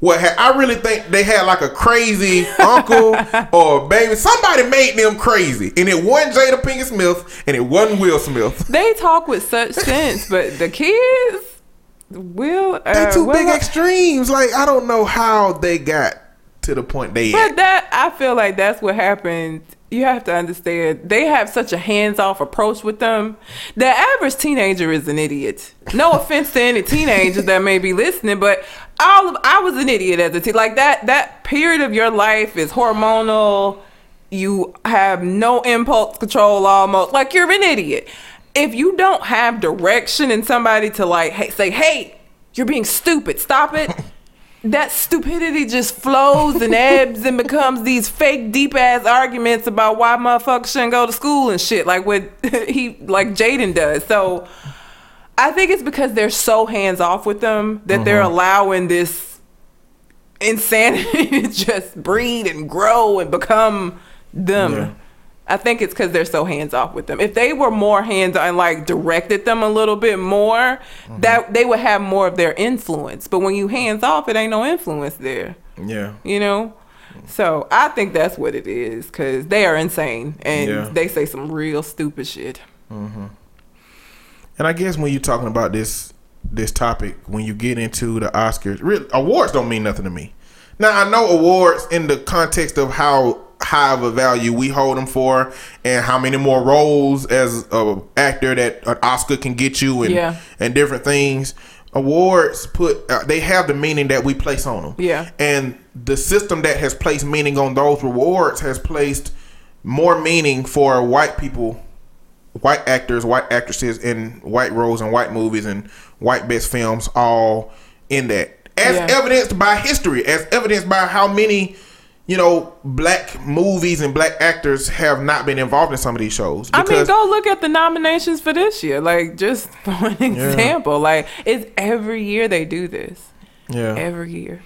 What ha- I really think they had like a crazy uncle or baby. Somebody made them crazy, and it wasn't Jada Pinkett Smith, and it wasn't Will Smith. They talk with such sense, but the kids will. They Uh, two big Willow- extremes. Like I don't know how they got to the point they at. But that I feel like that's what happened. You have to understand they have such a hands-off approach with them. The average teenager is an idiot. No offense to any teenagers that may be listening, but all of I was an idiot as a teen. Like that that period of your life is hormonal. You have no impulse control almost. Like you're an idiot. If you don't have direction and somebody to like hey, say, "Hey, you're being stupid. Stop it." that stupidity just flows and ebbs and becomes these fake deep ass arguments about why motherfuckers shouldn't go to school and shit like what he like Jaden does. So I think it's because they're so hands off with them that they're mm-hmm. allowing this insanity to just breed and grow and become them. Yeah. I think it's because they're so hands off with them. If they were more hands on, like directed them a little bit more, that they would have more of their influence. But when you hands off, it ain't no influence there. Yeah. You know. So I think that's what it is because they are insane and Yeah. they say some real stupid shit. Mhm. And I guess when you're talking about this this topic, when you get into the Oscars, real, awards don't mean nothing to me. Now I know awards in the context of how high of a value we hold them for, and how many more roles as a actor that an Oscar can get you, and Yeah. and different things. Awards put uh, they have the meaning that we place on them. Yeah. and the system that has placed meaning on those rewards has placed more meaning for white people white actors, white actresses in white roles and white movies and white best films all in that. As Yeah. evidenced by history, as evidenced by how many, you know, black movies and black actors have not been involved in some of these shows. I mean, go look at the nominations for this year. Like, just for an example, like it's every year they do this. yeah, Every year.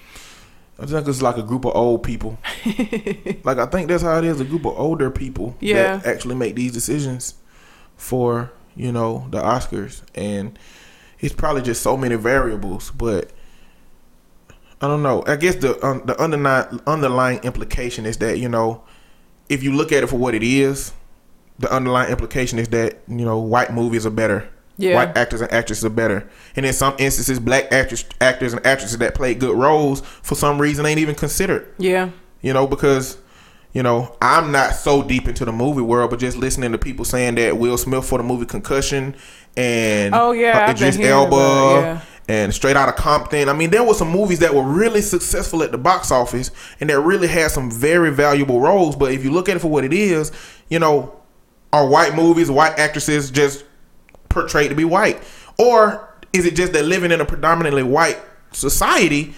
I think it's like a group of old people. like I think that's how it is. A group of older people Yeah. that actually make these decisions for you know the Oscars, and it's probably just so many variables. But I don't know. I guess the um, the underlying underlying implication is that you know if you look at it for what it is, the underlying implication is that you know white movies are better. Yeah. White actors and actresses are better, and in some instances, black actors, actors and actresses that play good roles for some reason ain't even considered Yeah. you know, because you know I'm not so deep into the movie world, but just listening to people saying that Will Smith for the movie Concussion and Oh, yeah, Idris Elba yeah. And Straight out Outta Compton. I mean, there were some movies that were really successful at the box office and that really had some very valuable roles. But if you look at it for what it is, you know, are white movies, white actresses just portrayed to be white, or is it just that living in a predominantly white society?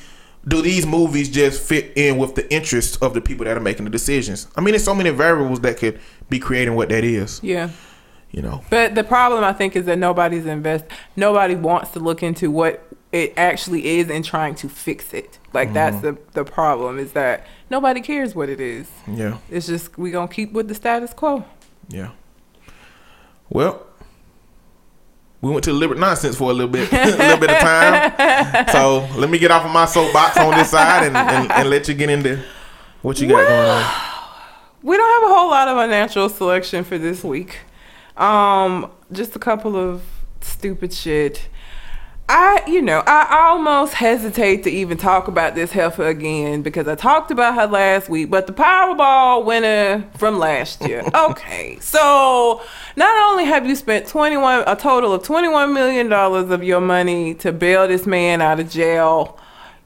Do these movies just fit in with the interests of the people that are making the decisions? I mean, there's so many variables that could be creating what that is. Yeah. You know, But the problem I think is that nobody's invest. Nobody wants to look into what it actually is and trying to fix it. Like that's Mm-hmm. the the problem is that nobody cares what it is. yeah, It's just we gonna keep with the status quo. yeah. Well, we went to Liberty Nonsense for a little bit, a little bit of time. So let me get off of my soapbox on this side and, and, and let you get into what you got going on. We don't have a whole lot of unnatural selection for this week. Um, just a couple of stupid shit. I, you know, I almost hesitate to even talk about this heifer again because I talked about her last week, but the Powerball winner from last year. okay, so not only have you spent 21, a total of 21 million dollars of your money to bail this man out of jail,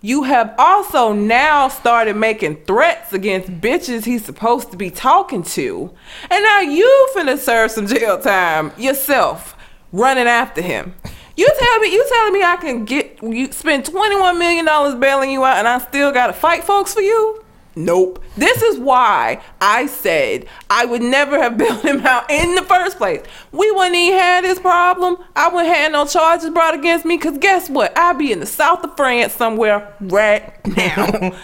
you have also now started making threats against bitches he's supposed to be talking to. And now you finna serve some jail time yourself running after him. You tell me you telling me I can get you spend twenty one million dollars bailing you out and I still gotta fight folks for you? Nope. This is why I said I would never have bailed him out in the first place. We wouldn't even had this problem. I wouldn't have no charges brought against me because guess what? I'd be in the south of France somewhere right now.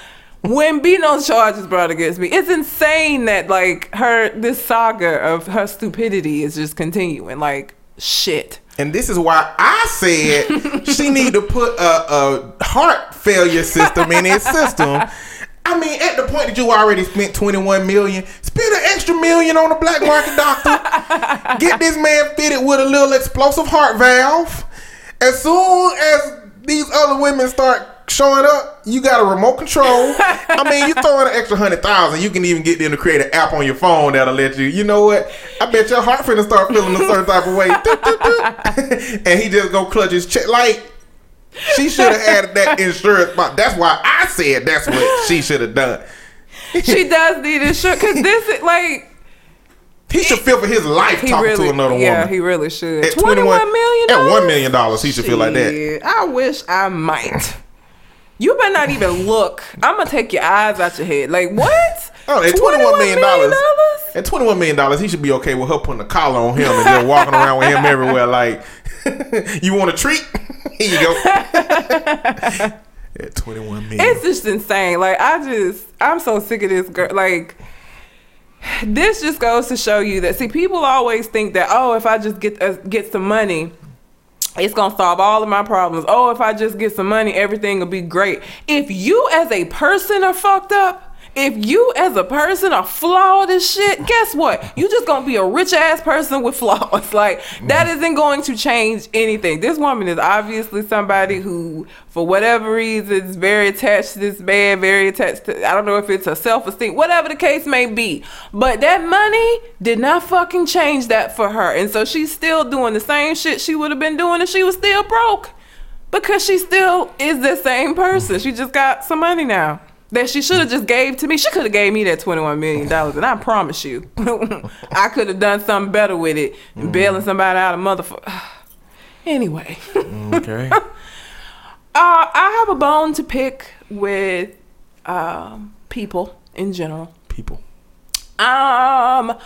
Wouldn't be no charges brought against me. It's insane that like her this saga of her stupidity is just continuing. Like shit. And this is why I said she need to put a, a heart failure system in his system. I mean, at the point that you already spent 21 million, spend an extra million on a black market doctor. Get this man fitted with a little explosive heart valve. As soon as these other women start showing up, you got a remote control. I mean, you throw in an extra hundred thousand, you can even get them to create an app on your phone that'll let you. You know what? I bet your heart finna start feeling a certain type of way, and he just go clutch his chest. Like she should have had that insurance. That's why I said that's what she should have done. she does need insurance because this is like. He should feel for his life talking really, to another yeah, woman. Yeah, he really should. At Twenty-one million. At one million dollars, he should feel like that. I wish I might. You better not even look. I'm gonna take your eyes out your head. Like what? Oh, at twenty one million dollars. At twenty one million dollars, he should be okay with her putting a collar on him and then walking around with him everywhere. Like, you want a treat? Here you go. at twenty one million, it's just insane. Like I just, I'm so sick of this girl. Like. This just goes to show you that see people always think that oh if I just get uh, get some money it's gonna solve all of my problems. Oh, if I just get some money, everything will be great. If you as a person are fucked up, if you as a person are flawed as shit, guess what? You just gonna be a rich ass person with flaws. Like that mm. isn't going to change anything. This woman is obviously somebody who, for whatever reason, is very attached to this man, very attached to I don't know if it's a self esteem, whatever the case may be. But that money did not fucking change that for her. And so she's still doing the same shit she would have been doing if she was still broke. Because she still is the same person. She just got some money now that she should have just gave to me. She could have gave me that twenty one million dollars, and I promise you, I could have done something better with it mm. bailing somebody out of motherfucker. anyway, okay. uh, I have a bone to pick with um, people in general. People. Um.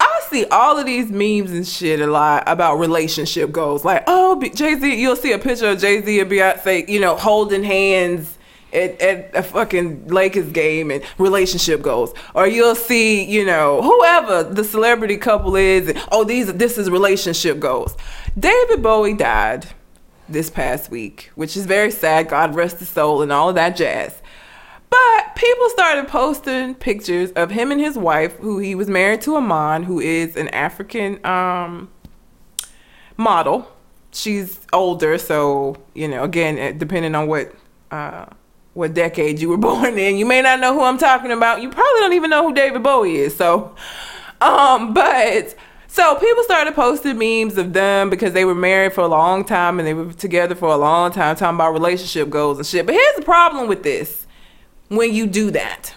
I see all of these memes and shit a lot about relationship goals. Like, oh, Jay Z, you'll see a picture of Jay Z and Beyonce, you know, holding hands at, at a fucking Lakers game and relationship goals, or you'll see, you know, whoever the celebrity couple is. And, oh, these this is relationship goals. David Bowie died this past week, which is very sad. God rest his soul and all of that jazz. But people started posting pictures of him and his wife, who he was married to Iman, who is an African um, model. She's older, so you know, again, depending on what uh, what decade you were born in. You may not know who I'm talking about. You probably don't even know who David Bowie is. So, um, but so people started posting memes of them because they were married for a long time and they were together for a long time, talking about relationship goals and shit. But here's the problem with this: when you do that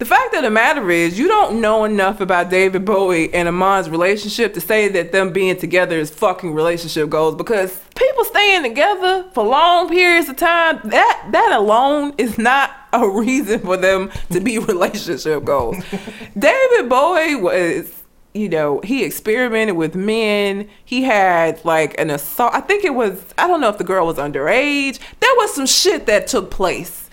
the fact of the matter is, you don't know enough about David Bowie and Iman's relationship to say that them being together is fucking relationship goals because people staying together for long periods of time, that that alone is not a reason for them to be relationship goals. David Bowie was you know, he experimented with men. He had like an assault. I think it was, I don't know if the girl was underage. There was some shit that took place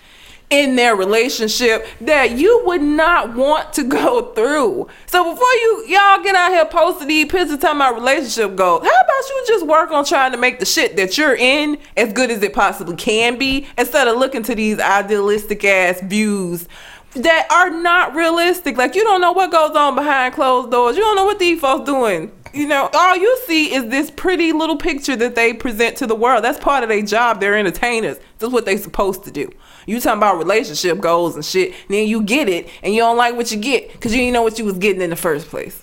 in their relationship that you would not want to go through. So before you y'all get out here posting these pictures talking about relationship goals, how about you just work on trying to make the shit that you're in as good as it possibly can be instead of looking to these idealistic ass views that are not realistic. Like you don't know what goes on behind closed doors. You don't know what these folks doing. You know, all you see is this pretty little picture that they present to the world. That's part of their job. They're entertainers. That's what they're supposed to do. You talking about relationship goals and shit, and then you get it, and you don't like what you get because you didn't know what you was getting in the first place.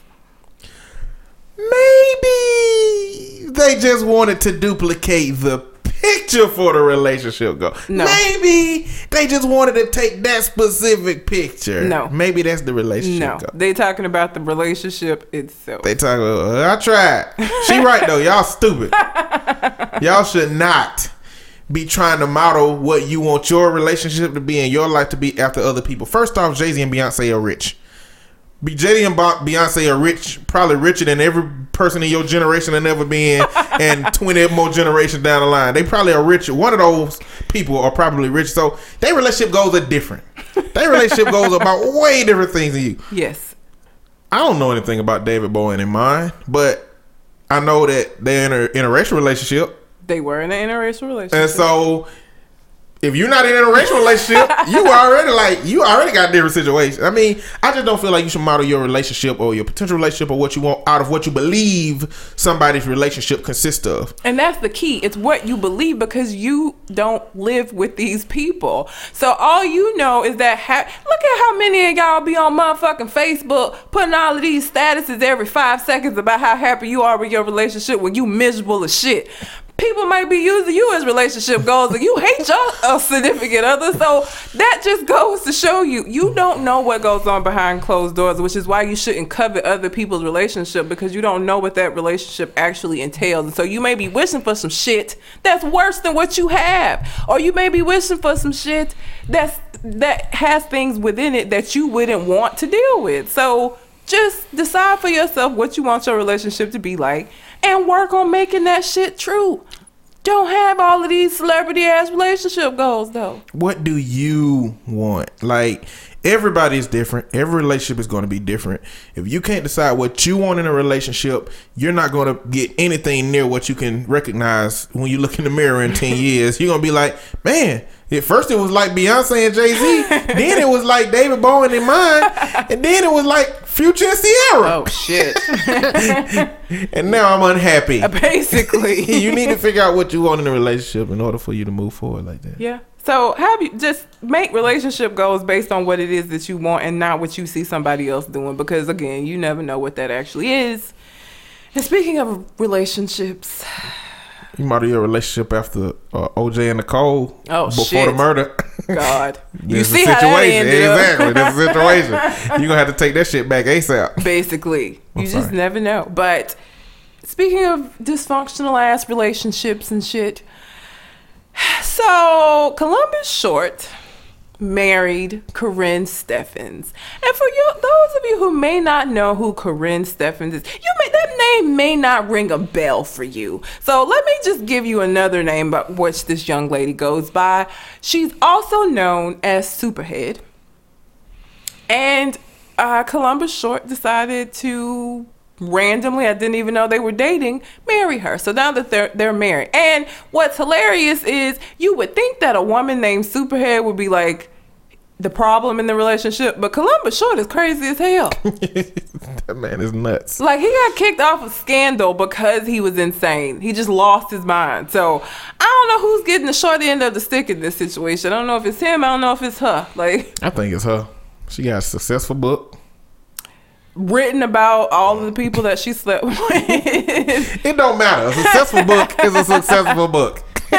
Maybe they just wanted to duplicate the picture for the relationship goal. No. Maybe they just wanted to take that specific picture. No. Maybe that's the relationship no. goal. They talking about the relationship itself. They talking about, I tried. She right though. Y'all stupid. Y'all should not be trying to model what you want your relationship to be and your life to be after other people. First off, Jay Z and Beyonce are rich. Be Jay Z and Beyonce are rich, probably richer than every person in your generation have ever been, and twenty more generations down the line. They probably are rich. One of those people are probably rich. So their relationship goals are different. Their relationship goes about way different things than you. Yes. I don't know anything about David Bowie and Iman, but I know that they're in a interracial relationship. They were in an interracial relationship. And so if you're not in an interracial relationship, you already like you already got different situations. I mean, I just don't feel like you should model your relationship or your potential relationship or what you want out of what you believe somebody's relationship consists of. And that's the key. It's what you believe because you don't live with these people. So all you know is that ha- look at how many of y'all be on motherfucking Facebook putting all of these statuses every five seconds about how happy you are with your relationship when you miserable as shit people might be using you as relationship goals and you hate your uh, significant other. So that just goes to show you you don't know what goes on behind closed doors, which is why you shouldn't covet other people's relationship because you don't know what that relationship actually entails. And so you may be wishing for some shit that's worse than what you have. Or you may be wishing for some shit that's that has things within it that you wouldn't want to deal with. So just decide for yourself what you want your relationship to be like and work on making that shit true. Don't have all of these celebrity ass relationship goals though. What do you want? Like everybody is different. Every relationship is going to be different. If you can't decide what you want in a relationship, you're not going to get anything near what you can recognize when you look in the mirror in 10 years. You're going to be like, man, at first it was like Beyonce and Jay Z, then it was like David Bowie and Iman, and then it was like Future and Ciara. Oh shit! and now I'm unhappy. Basically, you need to figure out what you want in a relationship in order for you to move forward like that. Yeah. So have you just make relationship goals based on what it is that you want and not what you see somebody else doing because again, you never know what that actually is. And speaking of relationships, you model your relationship after uh, OJ and Nicole oh, before shit. the murder. God, you see situation. how that ended exactly. There's a situation. You're gonna have to take that shit back ASAP. Basically, I'm you sorry. just never know. But speaking of dysfunctional ass relationships and shit, so Columbus Short married Karrine Steffans. And for you, those of you who may not know who Karrine Steffans is, you may that name may not ring a bell for you. So let me just give you another name by which this young lady goes by. She's also known as Superhead. And uh, Columbus Short decided to randomly, I didn't even know they were dating, marry her. So now that they're they're married. And what's hilarious is you would think that a woman named Superhead would be like the problem in the relationship, but Columbus Short is crazy as hell. that man is nuts. Like he got kicked off of Scandal because he was insane. He just lost his mind. So I don't know who's getting the short end of the stick in this situation. I don't know if it's him. I don't know if it's her. Like I think it's her. She got a successful book. Written about all of the people that she slept with. It don't matter. A successful book is a successful book. we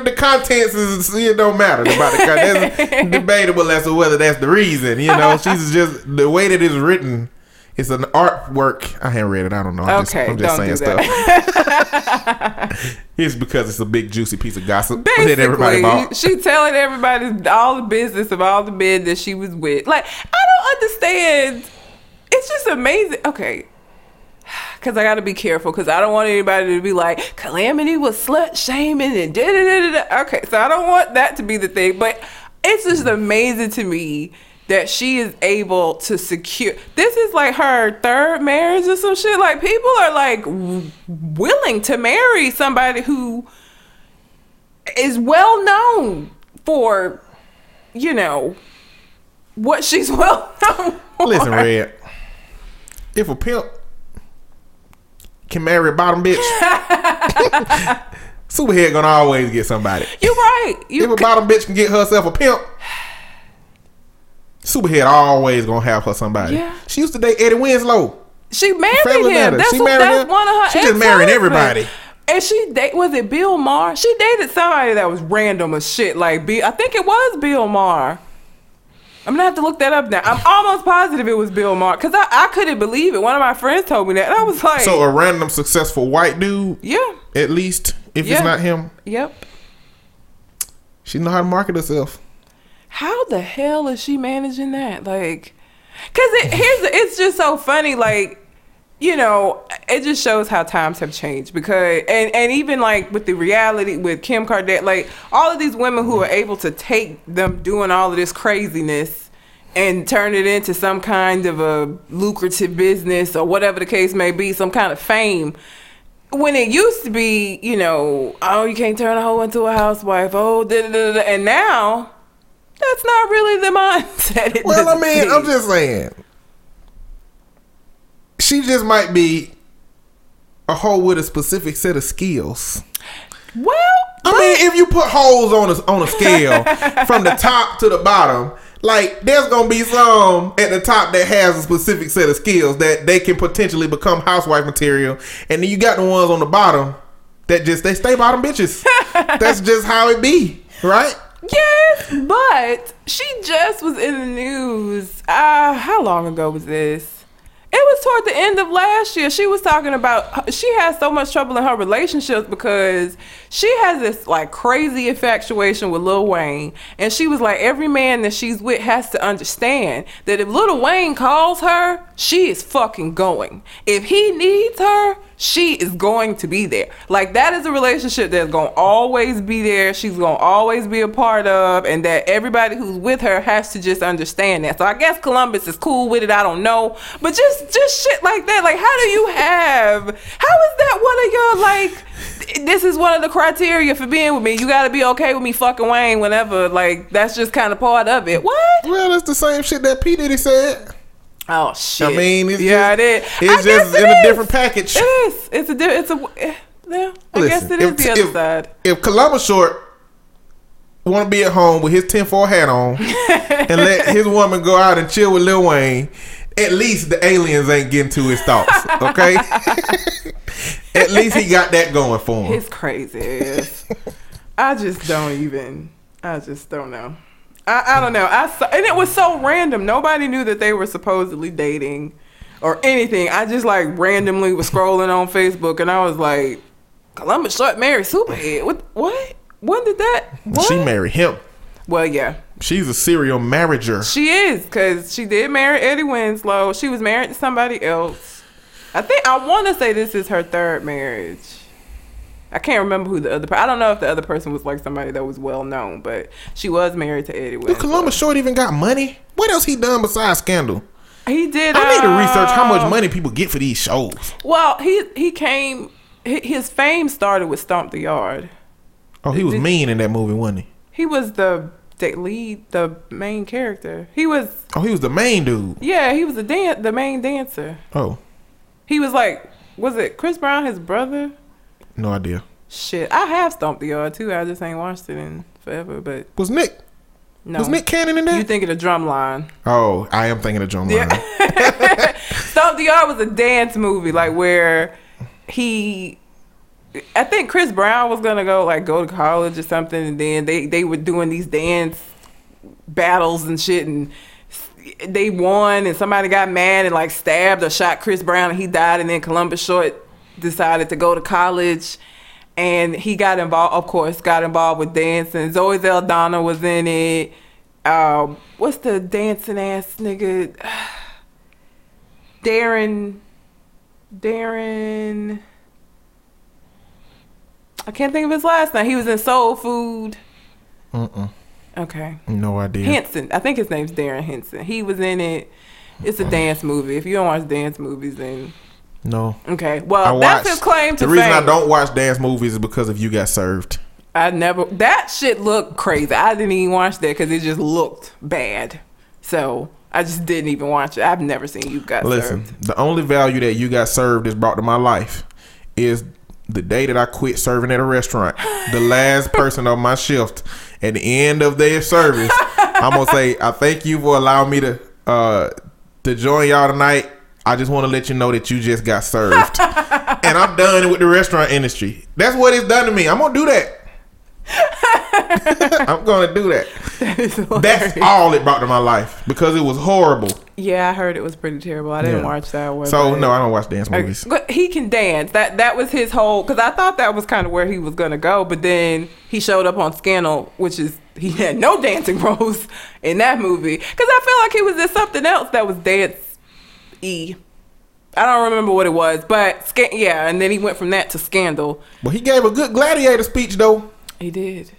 the contents is it don't matter about the content. That's debatable as to whether that's the reason. You know, she's just the way that it's written. It's an artwork. I haven't read it. I don't know. I'm Okay, just, I'm just saying stuff. it's because it's a big juicy piece of gossip that everybody Basically, bought. she telling everybody all the business of all the men that she was with. Like, I don't understand. It's just amazing. Okay. Because I got to be careful because I don't want anybody to be like, Calamity was slut shaming and da da da da. Okay, so I don't want that to be the thing. But it's just amazing to me that she is able to secure. This is like her third marriage or some shit. Like, people are like willing to marry somebody who is well known for, you know, what she's well known for. Listen, Red. If a pimp can marry a bottom bitch, Superhead gonna always get somebody. You're right. You if a bottom bitch can get herself a pimp, Superhead always gonna have her somebody. Yeah. She used to date Eddie Winslow. She married Family him. That's, She what, married that's him. one of her. She just marrying everybody. And she date was it Bill Maher? She dated somebody that was random as shit. Like Bill, I think it was Bill Maher. I'm gonna have to look that up now. I'm almost positive it was Bill Maher because I, I couldn't believe it. One of my friends told me that, and I was like, So a random successful white dude, yeah, at least, If Yeah. it's not him, Yep. she know how to market herself. How the hell is she managing that? Like, cause it here's the- it's just so funny. Like, you know, it just shows how times have changed. Because and and even like with the reality with Kim Kardashian, like all of these women who are able to take them doing all of this craziness and turn it into some kind of a lucrative business or whatever the case may be, some kind of fame. When it used to be, you know, oh, you can't turn a hoe into a housewife. Oh, da, da, da, da. and now that's not really the mindset. Well, I mean. I'm just saying. She just might be a hoe with a specific set of skills. well. I mean, if you put holes on a on a scale from the top to the bottom, like there's gonna be some at the top that has a specific set of skills that they can potentially become housewife material, and then you got the ones on the bottom that just they stay bottom bitches. That's just how it be, right? Yes, but she just was in the news. Uh, how long ago was this? It was toward the end of last year. She was talking about she has so much trouble in her relationships because she has this like crazy infatuation with Lil Wayne, and she was like, every man that she's with has to understand that if Lil Wayne calls her, she is fucking going. If he needs her, she is going to be there. Like that is a relationship that's gonna always be there. She's gonna always be a part of, and that everybody who's with her has to just understand that. So I guess Columbus is cool with it. I don't know, but just just shit like that. Like how do you have? How is that one of your like? This is one of the criteria for being with me. You got to be okay with me fucking Wayne whenever. Like that's just kind of part of it. What? Well, that's the same shit that P Diddy said. Oh shit! I mean, it's yeah, just, it is. It's I just guess it in a is. different package. It is. It's a. di- It's a. eh, Yeah, I guess Listen, it is if- the other if- side. If Columbus Short want to be at home with his tinfoil hat on and let his woman go out and chill with Lil Wayne, at least the aliens ain't getting to his thoughts. Okay, at least he got that going for him. It's crazy. I just don't even. I just don't know. I, I don't know. I saw, and it was so random. Nobody knew that they were supposedly dating or anything. I just like randomly was scrolling on Facebook and I was like, Columbus Short married Superhead. What? What? When did that? What? She married him. well, yeah, She's a serial marriager. she is because she did marry Eddie Winslow. She was married to somebody else. I think I want to say this is her third marriage. I can't remember who the other. Per- I don't know if the other person was like somebody that was well known, but she was married to Eddie Winslow. Columbus Short even got money? What else he done besides scandal? He did. I need to research how much um, money people get for these shows. Well, he he came. His fame started with Stomp the Yard. Oh, he was Did- mean in that movie, wasn't he? He was the, the lead, the main character. He was Oh, he was the main dude. yeah. He was the dan- the main dancer. Oh, He was like, was it Chris Brown, his brother? No idea. Shit, I have Stomp the Yard too. I just ain't watched it in forever. But Was Nick no, was Nick Cannon in there? you thinking of Drumline? oh, I am thinking of John Yeah. Stomp the Yard was a dance movie, like where he. I think Chris Brown was gonna go like go to college or something, and then they they were doing these dance battles and shit, and they won, and somebody got mad and like stabbed or shot Chris Brown, and he died, and then Columbus Short decided to go to college. And he got involved, of course, got involved with dancing. Zoe Saldana was in it. Um, what's the dancing ass nigga? Darrin, Darrin. I can't think of his last name. He was in Soul Food. Mm-mm. Okay, No idea. Henson. I think his name's Darrin Henson. He was in it. It's a dance movie. If you don't watch dance movies, then No. okay. I Well, watched. that's his claim to the reason fame. I don't watch dance movies is because of you got served. I never. That shit looked crazy. I didn't even watch that because it just looked bad. So I just didn't even watch it. I've never seen you got Listen, served. the only value that you got served is brought to my life is the day that I quit serving at a restaurant. the last person on my shift at the end of their service, I'm gonna say I thank you for allowing me to uh to join y'all tonight. I just want to let you know that you just got served, and I'm done with the restaurant industry. That's what it's done to me. I'm gonna do that. I'm gonna do that. That's all it brought to my life because it was horrible. Yeah, I heard it was pretty terrible. I didn't Yeah. watch that one. So no, I don't watch dance movies. But he can dance. That that was his whole. Because I thought that was kind of where he was gonna go, but then he showed up on Scandal, which is he had no dancing roles in that movie. Because I feel like he was in something else that was dance e. I don't remember what it was, but yeah. And then he went from that to Scandal. But he gave a good gladiator speech though. He did.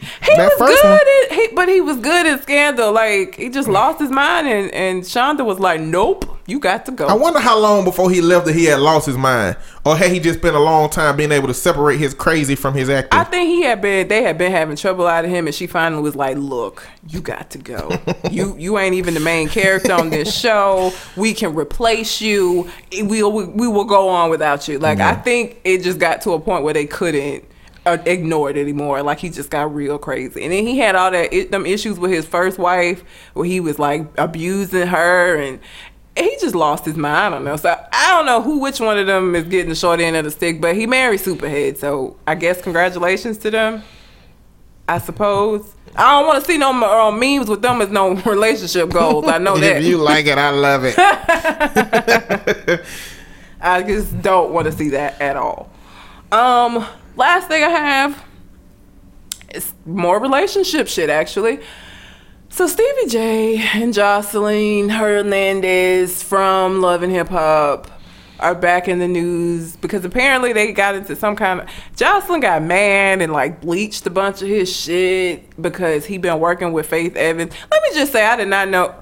He That was first good, at, he, but he was good at Scandal. Like he just mm. lost his mind, and and Shonda was like, "Nope, you got to go." I wonder how long before he left that he had lost his mind, or had he just been a long time being able to separate his crazy from his acting? I think he had been they had been having trouble out of him and she finally was like, Look, you got to go. you you ain't even the main character on this show. We can replace you. We will we will go on without you. Like I mm. think it just got to a point where they couldn't uh, ignore it anymore. Like he just got real crazy. And then he had all that it, them issues with his first wife where he was like abusing her and he just lost his mind. I don't know. So I don't know who, which one of them is getting the short end of the stick. But he married Superhead, so I guess congratulations to them. I suppose. I don't want to see no uh, memes with them as no relationship goals. I know that. if you like it, I love it. I just don't want to see that at all. Um, last thing I have is more relationship shit actually. So Stevie J and Joseline Hernandez from Love and Hip Hop are back in the news because apparently they got into some kind of Joseline got mad and like bleached a bunch of his shit because he been working with Faith Evans. Let me just say I did not know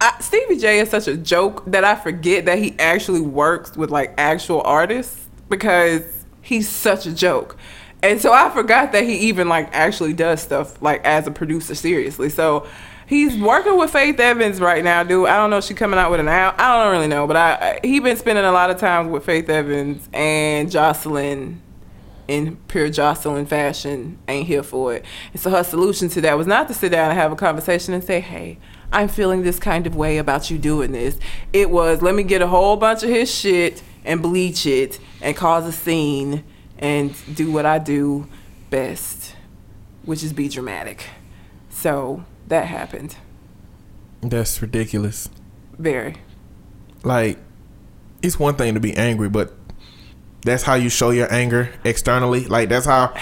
I, Stevie J is such a joke that I forget that he actually works with like actual artists because he's such a joke. And so I forgot that he even like actually does stuff like as a producer seriously. So he's working with Faith Evans right now, dude. I don't know if she's coming out with an album. I don't really know, but I, he been spending a lot of time with Faith Evans and Joseline in pure Joseline fashion ain't here for it. And so her solution to that was not to sit down and have a conversation and say, hey, I'm feeling this kind of way about you doing this. It was, let me get a whole bunch of his shit and bleach it and cause a scene and do what I do best, which is be dramatic. So that happened. That's ridiculous. Very. Like, it's one thing to be angry, but that's how you show your anger externally. Like, that's how,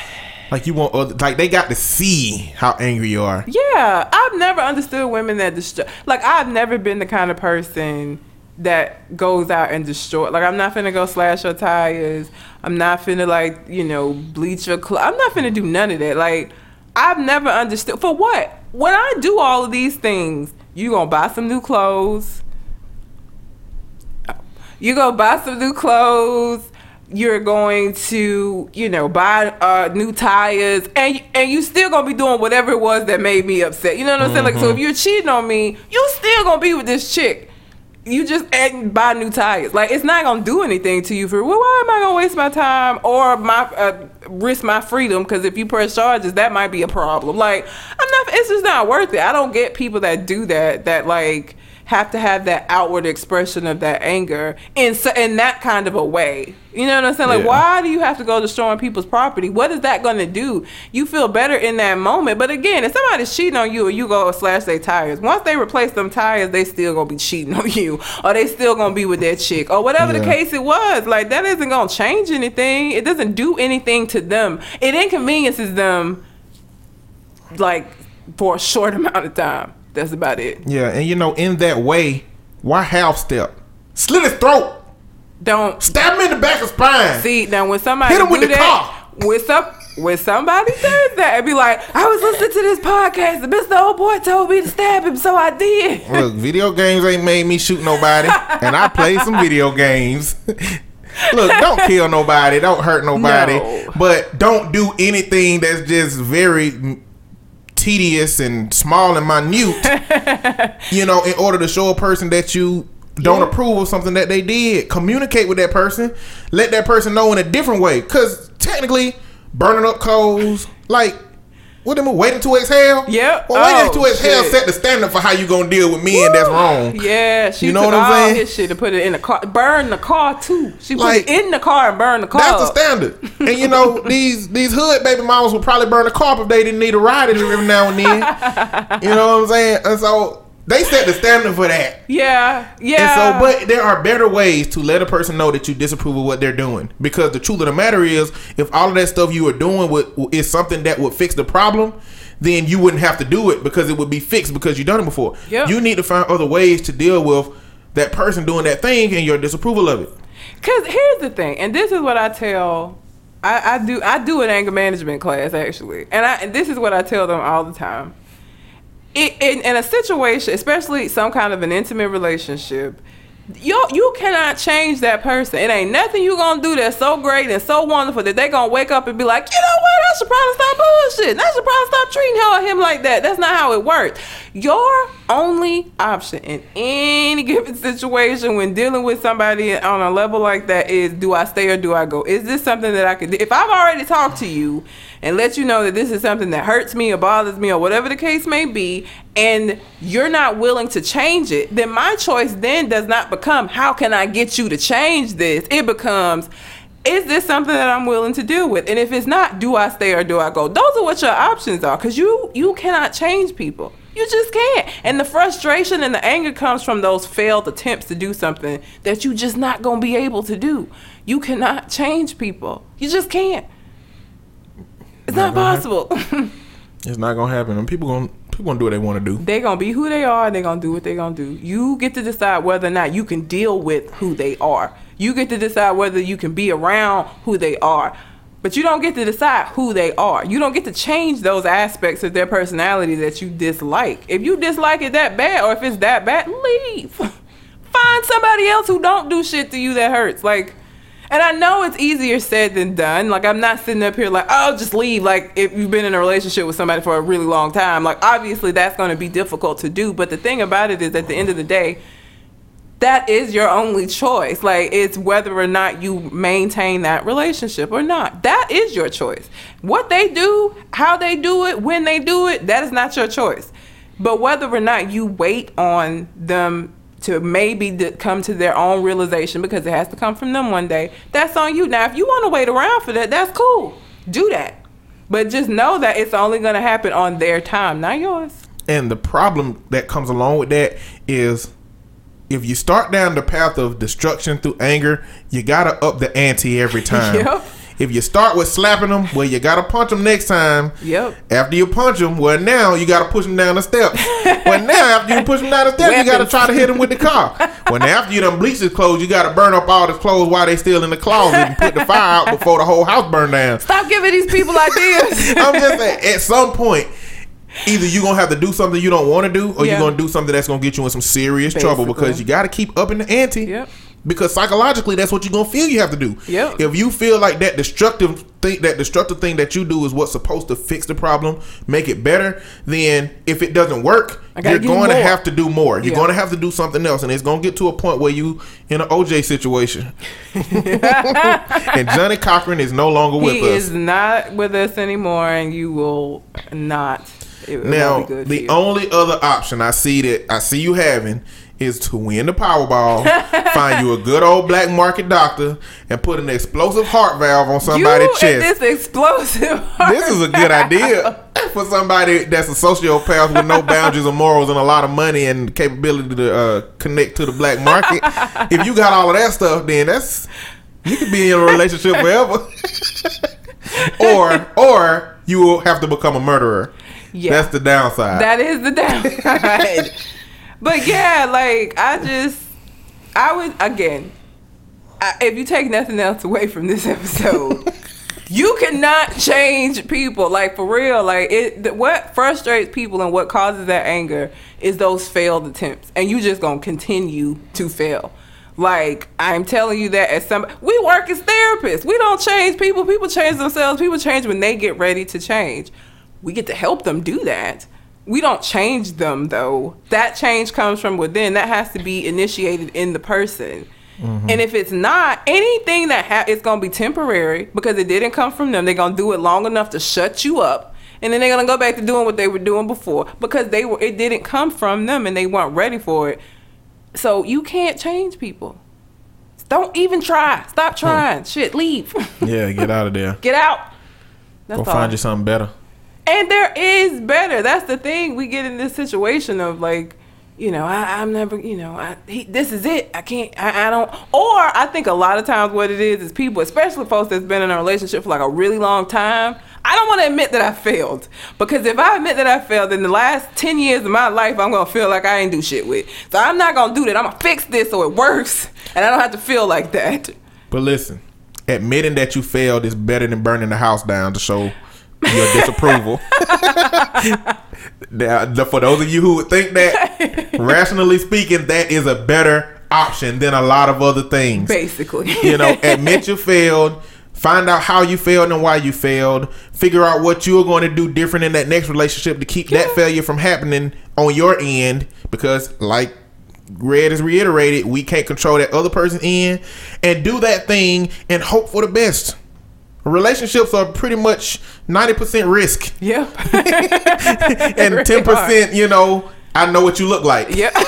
like, you want other, like, they got to see how angry you are. Yeah, I've never understood women that destroy. Like, I've never been the kind of person that goes out and destroy. Like, I'm not finna go slash your tires. I'm not finna like you know bleach your clothes. I'm not finna do none of that. Like, I've never understood for what. When I do all of these things, you gonna buy some new clothes. You gonna buy some new clothes. You're going to, you know, buy uh, new tires, and and you still gonna be doing whatever it was that made me upset. You know what I'm saying? Like, so if you're cheating on me, you still gonna be with this chick. You just and buy new tires. Like, it's not gonna do anything to you. For well, why am I gonna waste my time or my uh, risk my freedom? Because if you press charges, that might be a problem. Like, I'm not. It's just not worth it. I don't get people that do that. That like have to have that outward expression of that anger in so, in that kind of a way. You know what I'm saying? Like, Yeah. why do you have to go destroying people's property? What is that going to do? You feel better in that moment, but again, if somebody's cheating on you and you go slash their tires, once they replace them tires, they still gonna be cheating on you, or they still gonna be with that chick, or whatever the case it was. Like that isn't gonna change anything. It doesn't do anything to them. It inconveniences them, like for a short amount of time. That's about it. Yeah, and you know, in that way, why half step? Slit his throat. Don't Stab him in the back of spine. See now when somebody Hit 'em with the that, car. when some when somebody says that, and be like, I was listening to this podcast, and Mr. Old Boy told me to stab him, so I did. Look, video games ain't made me shoot nobody, and I play some video games. Look, don't kill nobody, don't hurt nobody, No. but don't do anything that's just very tedious and small and minute. you know, in order to show a person that you don't Yeah. approve of something that they did, communicate with that person, let that person know in a different way. Cause technically, burning up coals, like. What them waiting to exhale? Yep. Well, waiting Oh, to exhale shit. set the standard for how you gonna deal with men that's wrong. Yeah, she You know took what I'm all saying? his shit and put it in the car, burn the car too. She put Like, it in the car and burn the car. That's the standard. And you know, these these hood baby mamas would probably burn the car if they didn't need a ride every now and then. you know what I'm saying? And so they set the standard for that. Yeah, yeah. And so, but there are better ways to let a person know that you disapprove of what they're doing. Because the truth of the matter is, if all of that stuff you are doing would, is something that would fix the problem, then you wouldn't have to do it because it would be fixed because you've done it before. Yep. You need to find other ways to deal with that person doing that thing and your disapproval of it. Cause here's the thing, and this is what I tell. I, I do I do an anger management class actually, and I and this is what I tell them all the time. It, in, in a situation, especially some kind of an intimate relationship, you you cannot change that person. It ain't nothing you gonna do that's so great and so wonderful that they gonna wake up and be like, you know what? I should probably stop bullshit. I should probably stop treating her or him like that. That's not how it works. Your only option in any given situation when dealing with somebody on a level like that is do I stay or do I go? Is this something that I could do? If I've already talked to you and let you know that this is something that hurts me or bothers me or whatever the case may be, and you're not willing to change it, then my choice then does not become how can I get you to change this? It becomes is this something that I'm willing to deal with? And if it's not, do I stay or do I go? Those are what your options are because you you cannot change people. You just can't. And the frustration and the anger comes from those failed attempts to do something that you just not gonna be able to do. You cannot change people. You just can't. It's not possible. It's not gonna happen. And people gonna people gonna do what they want to do. they gonna be who they are. They gonna do what they gonna do. You get to decide whether or not you can deal with who they are. You get to decide whether you can be around who they are. But you don't get to decide who they are. You don't get to change those aspects of their personality that you dislike. If you dislike it that bad, or if it's that bad, leave. Find somebody else who don't do shit to you that hurts. Like, and I know it's easier said than done. Like, I'm not sitting up here like, oh, just leave. Like, if you've been in a relationship with somebody for a really long time, like, obviously that's going to be difficult to do. But the thing about it is, at the end of the day, that is your only choice. Like, it's whether or not you maintain that relationship or not. That is your choice. What they do, how they do it, when they do it, that is not your choice. But whether or not you wait on them to maybe come to their own realization because it has to come from them one day, that's on you. Now, if you want to wait around for that, that's cool. Do that. But just know that it's only going to happen on their time, not yours. And the problem that comes along with that is if you start down the path of destruction through anger, you gotta up the ante every time. Yep. If you start with slapping them, well, you gotta punch them next time. Yep. After you punch them, well, now you gotta push them down the steps. well, now after you push them down the steps, you gotta try to hit them with the car. well, now after you done bleach his clothes, you gotta burn up all his clothes while they still in the closet and put the fire out before the whole house burn down. Stop giving these people ideas. I'm just saying, at some point, either you're gonna have to do something you don't want to do, or Yeah. you're gonna do something that's gonna get you in some serious trouble because you got to keep up in the ante. Yep. Because psychologically, that's what you're gonna feel you have to do. yeah If you feel like that destructive thing, that destructive thing that you do is what's supposed to fix the problem, make it better, then if it doesn't work, you're going to have to do more. You're Yeah. going to have to do something else, and it's gonna get to a point where you in an OJ situation, and Johnnie Cochran is no longer with us. he is not with us anymore, and you will not. Now, be good the only other option I see that I see you having is to win the Powerball, find you a good old black market doctor, and put an explosive heart valve on somebody's chest. this explosive. This is a good idea for somebody that's a sociopath with no boundaries or morals and a lot of money and capability to uh, connect to the black market. if you got all of that stuff, then that's you could be in a relationship forever. or or you will have to become a murderer. Yeah. That's the downside. That is the downside. But yeah, like I just, I would again, I, if you take nothing else away from this episode, you cannot change people. Like for real, like it. What frustrates people and what causes that anger is those failed attempts, and you just gonna continue to fail. Like I'm telling you that as some we work as therapists. We don't change people. People change themselves. People change when they get ready to change. We get to help them do that. We don't change them though. That change comes from within. That has to be initiated in the person. Mm-hmm. And if it's not, anything that ha- it's gonna be temporary because it didn't come from them. They're gonna do it long enough to shut you up, and then they're gonna go back to doing what they were doing before because they were it didn't come from them and they weren't ready for it. So you can't change people. Don't even try. Stop hmm. trying. Shit, leave. Yeah, get out of there. Get out. That's Go all. find you something better. And there is better. That's the thing. We get in this situation of like, you know, I, I'm never, you know, I, he, this is it. I can't, I, I don't. Or I think a lot of times what it is is people, especially folks that's been in a relationship for like a really long time. I don't want to admit that I failed because if I admit that I failed, in the last ten years of my life, I'm gonna feel like I ain't do shit with. So I'm not gonna do that. I'm gonna fix this so it works, and I don't have to feel like that. But listen, admitting that you failed is better than burning the house down to show your disapproval. Now, for those of you who would think that, rationally speaking, that is a better option than a lot of other things. Basically, You know, admit you failed. Find out how you failed and why you failed. Figure out what you're going to do different in that next relationship to keep that failure from happening on your end. Because, like Red has reiterated, we can't control that other person's end. And do that thing and hope for the best. Relationships are pretty much 90% risk yeah, and Really 10%, you know, I know what you look like. yeah.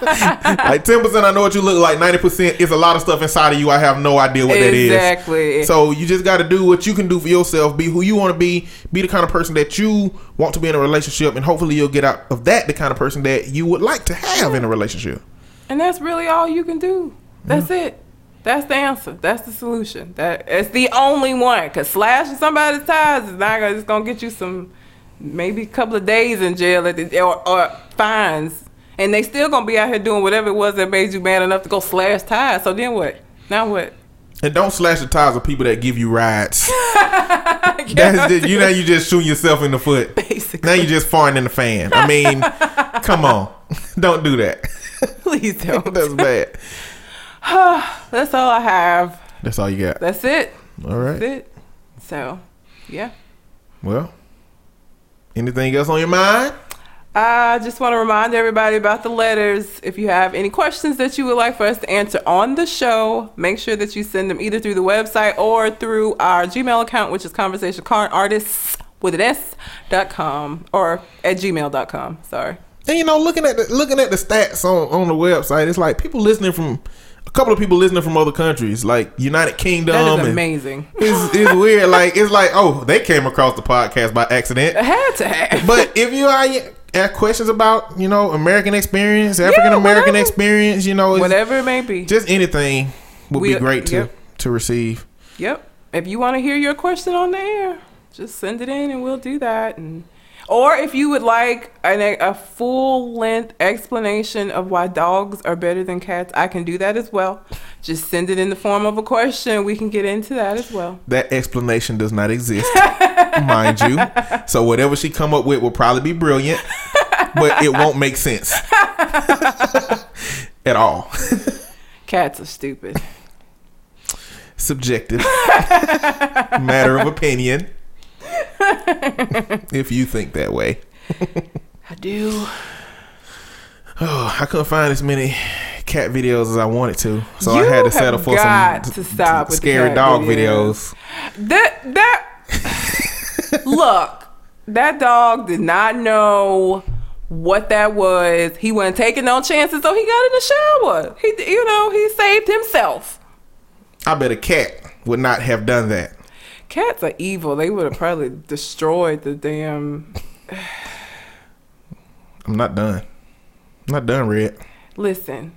Like 10% I know what you look like, 90% is a lot of stuff inside of you. I have no idea what that is. Exactly. So you just got to do what you can do for yourself. Be who you want to be. Be the kind of person that you want to be in a relationship, and hopefully you'll get out of that the kind of person that you would like to have in a relationship. And that's really all you can do. That's it. That's the answer. That's the solution. That it's the only one. Cause slashing somebody's tires is not gonna. It's gonna get you some, maybe a couple of days in jail at the, or, or fines, and they still gonna be out here doing whatever it was that made you mad enough to go slash tires. So then what? Now what? And don't slash the tires of people that give you rides. That's you know you just shooting yourself in the foot. Basically, Now you just farting in the fan. I mean, come on, don't do that. please don't. That's bad. That's all I have. That's all you got. That's it. All right. That's it. So, yeah. Well, anything else on your mind? I just want to remind everybody about the letters. If you have any questions that you would like for us to answer on the show, make sure that you send them either through the website or through our Gmail account, which is conversation artists with an S dot com or at gmail.com. Sorry. And you know, looking at the looking at the stats on on the website, it's like people listening from couple of people listening from other countries, like United Kingdom. That is amazing. It's, it's weird. Like it's like oh, they came across the podcast by accident. Had to have. But if you are have questions about you know American experience, African American whatever. experience, you know, Whatever it may be. just anything would be uh, great to yep. to receive. Yep. If you want to hear your question on the air, just send it in and we'll do that. And or if you would like an, a full length explanation of why dogs are better than cats, I can do that as well. Just send it in the form of a question. We can get into that as well. That explanation does not exist, mind you. So whatever she come up with will probably be brilliant, but it won't make sense at all. Cats are stupid. Subjective matter of opinion. if you think that way. I do. Oh, I couldn't find as many cat videos as I wanted to, so You I had to settle for some to stop with scary dog videos. videos. That that look, that dog did not know what that was. He wasn't taking no chances, so he got in the shower. He, you know, he saved himself. I bet a cat would not have done that. Cats are evil. They would have probably destroyed the damn. I'm not done. I'm not done, Red. Listen,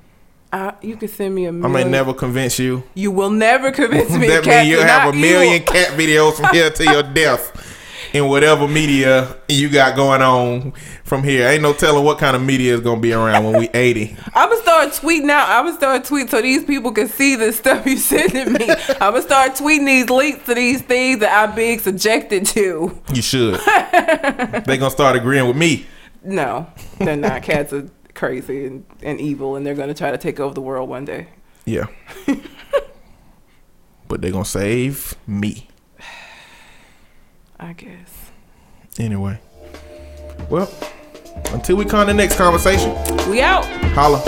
I, you can send me a I million. may never convince you. You will never convince me. that means you'll have a million evil. cat videos from here to your death in whatever media you got going on from here. Ain't no telling what kind of media is gonna be around when we 80. I'm gonna start tweeting out. I'm gonna start tweeting so these people can see the stuff you sending me. I'm gonna start tweeting these links to these things that I'm being subjected to. You should. they gonna start agreeing with me. No, they're not. Cats are crazy and, and evil, and they're gonna try to take over the world one day. Yeah. but they're gonna save me. I guess. Anyway. Well, until we come to the next conversation, We out. holla.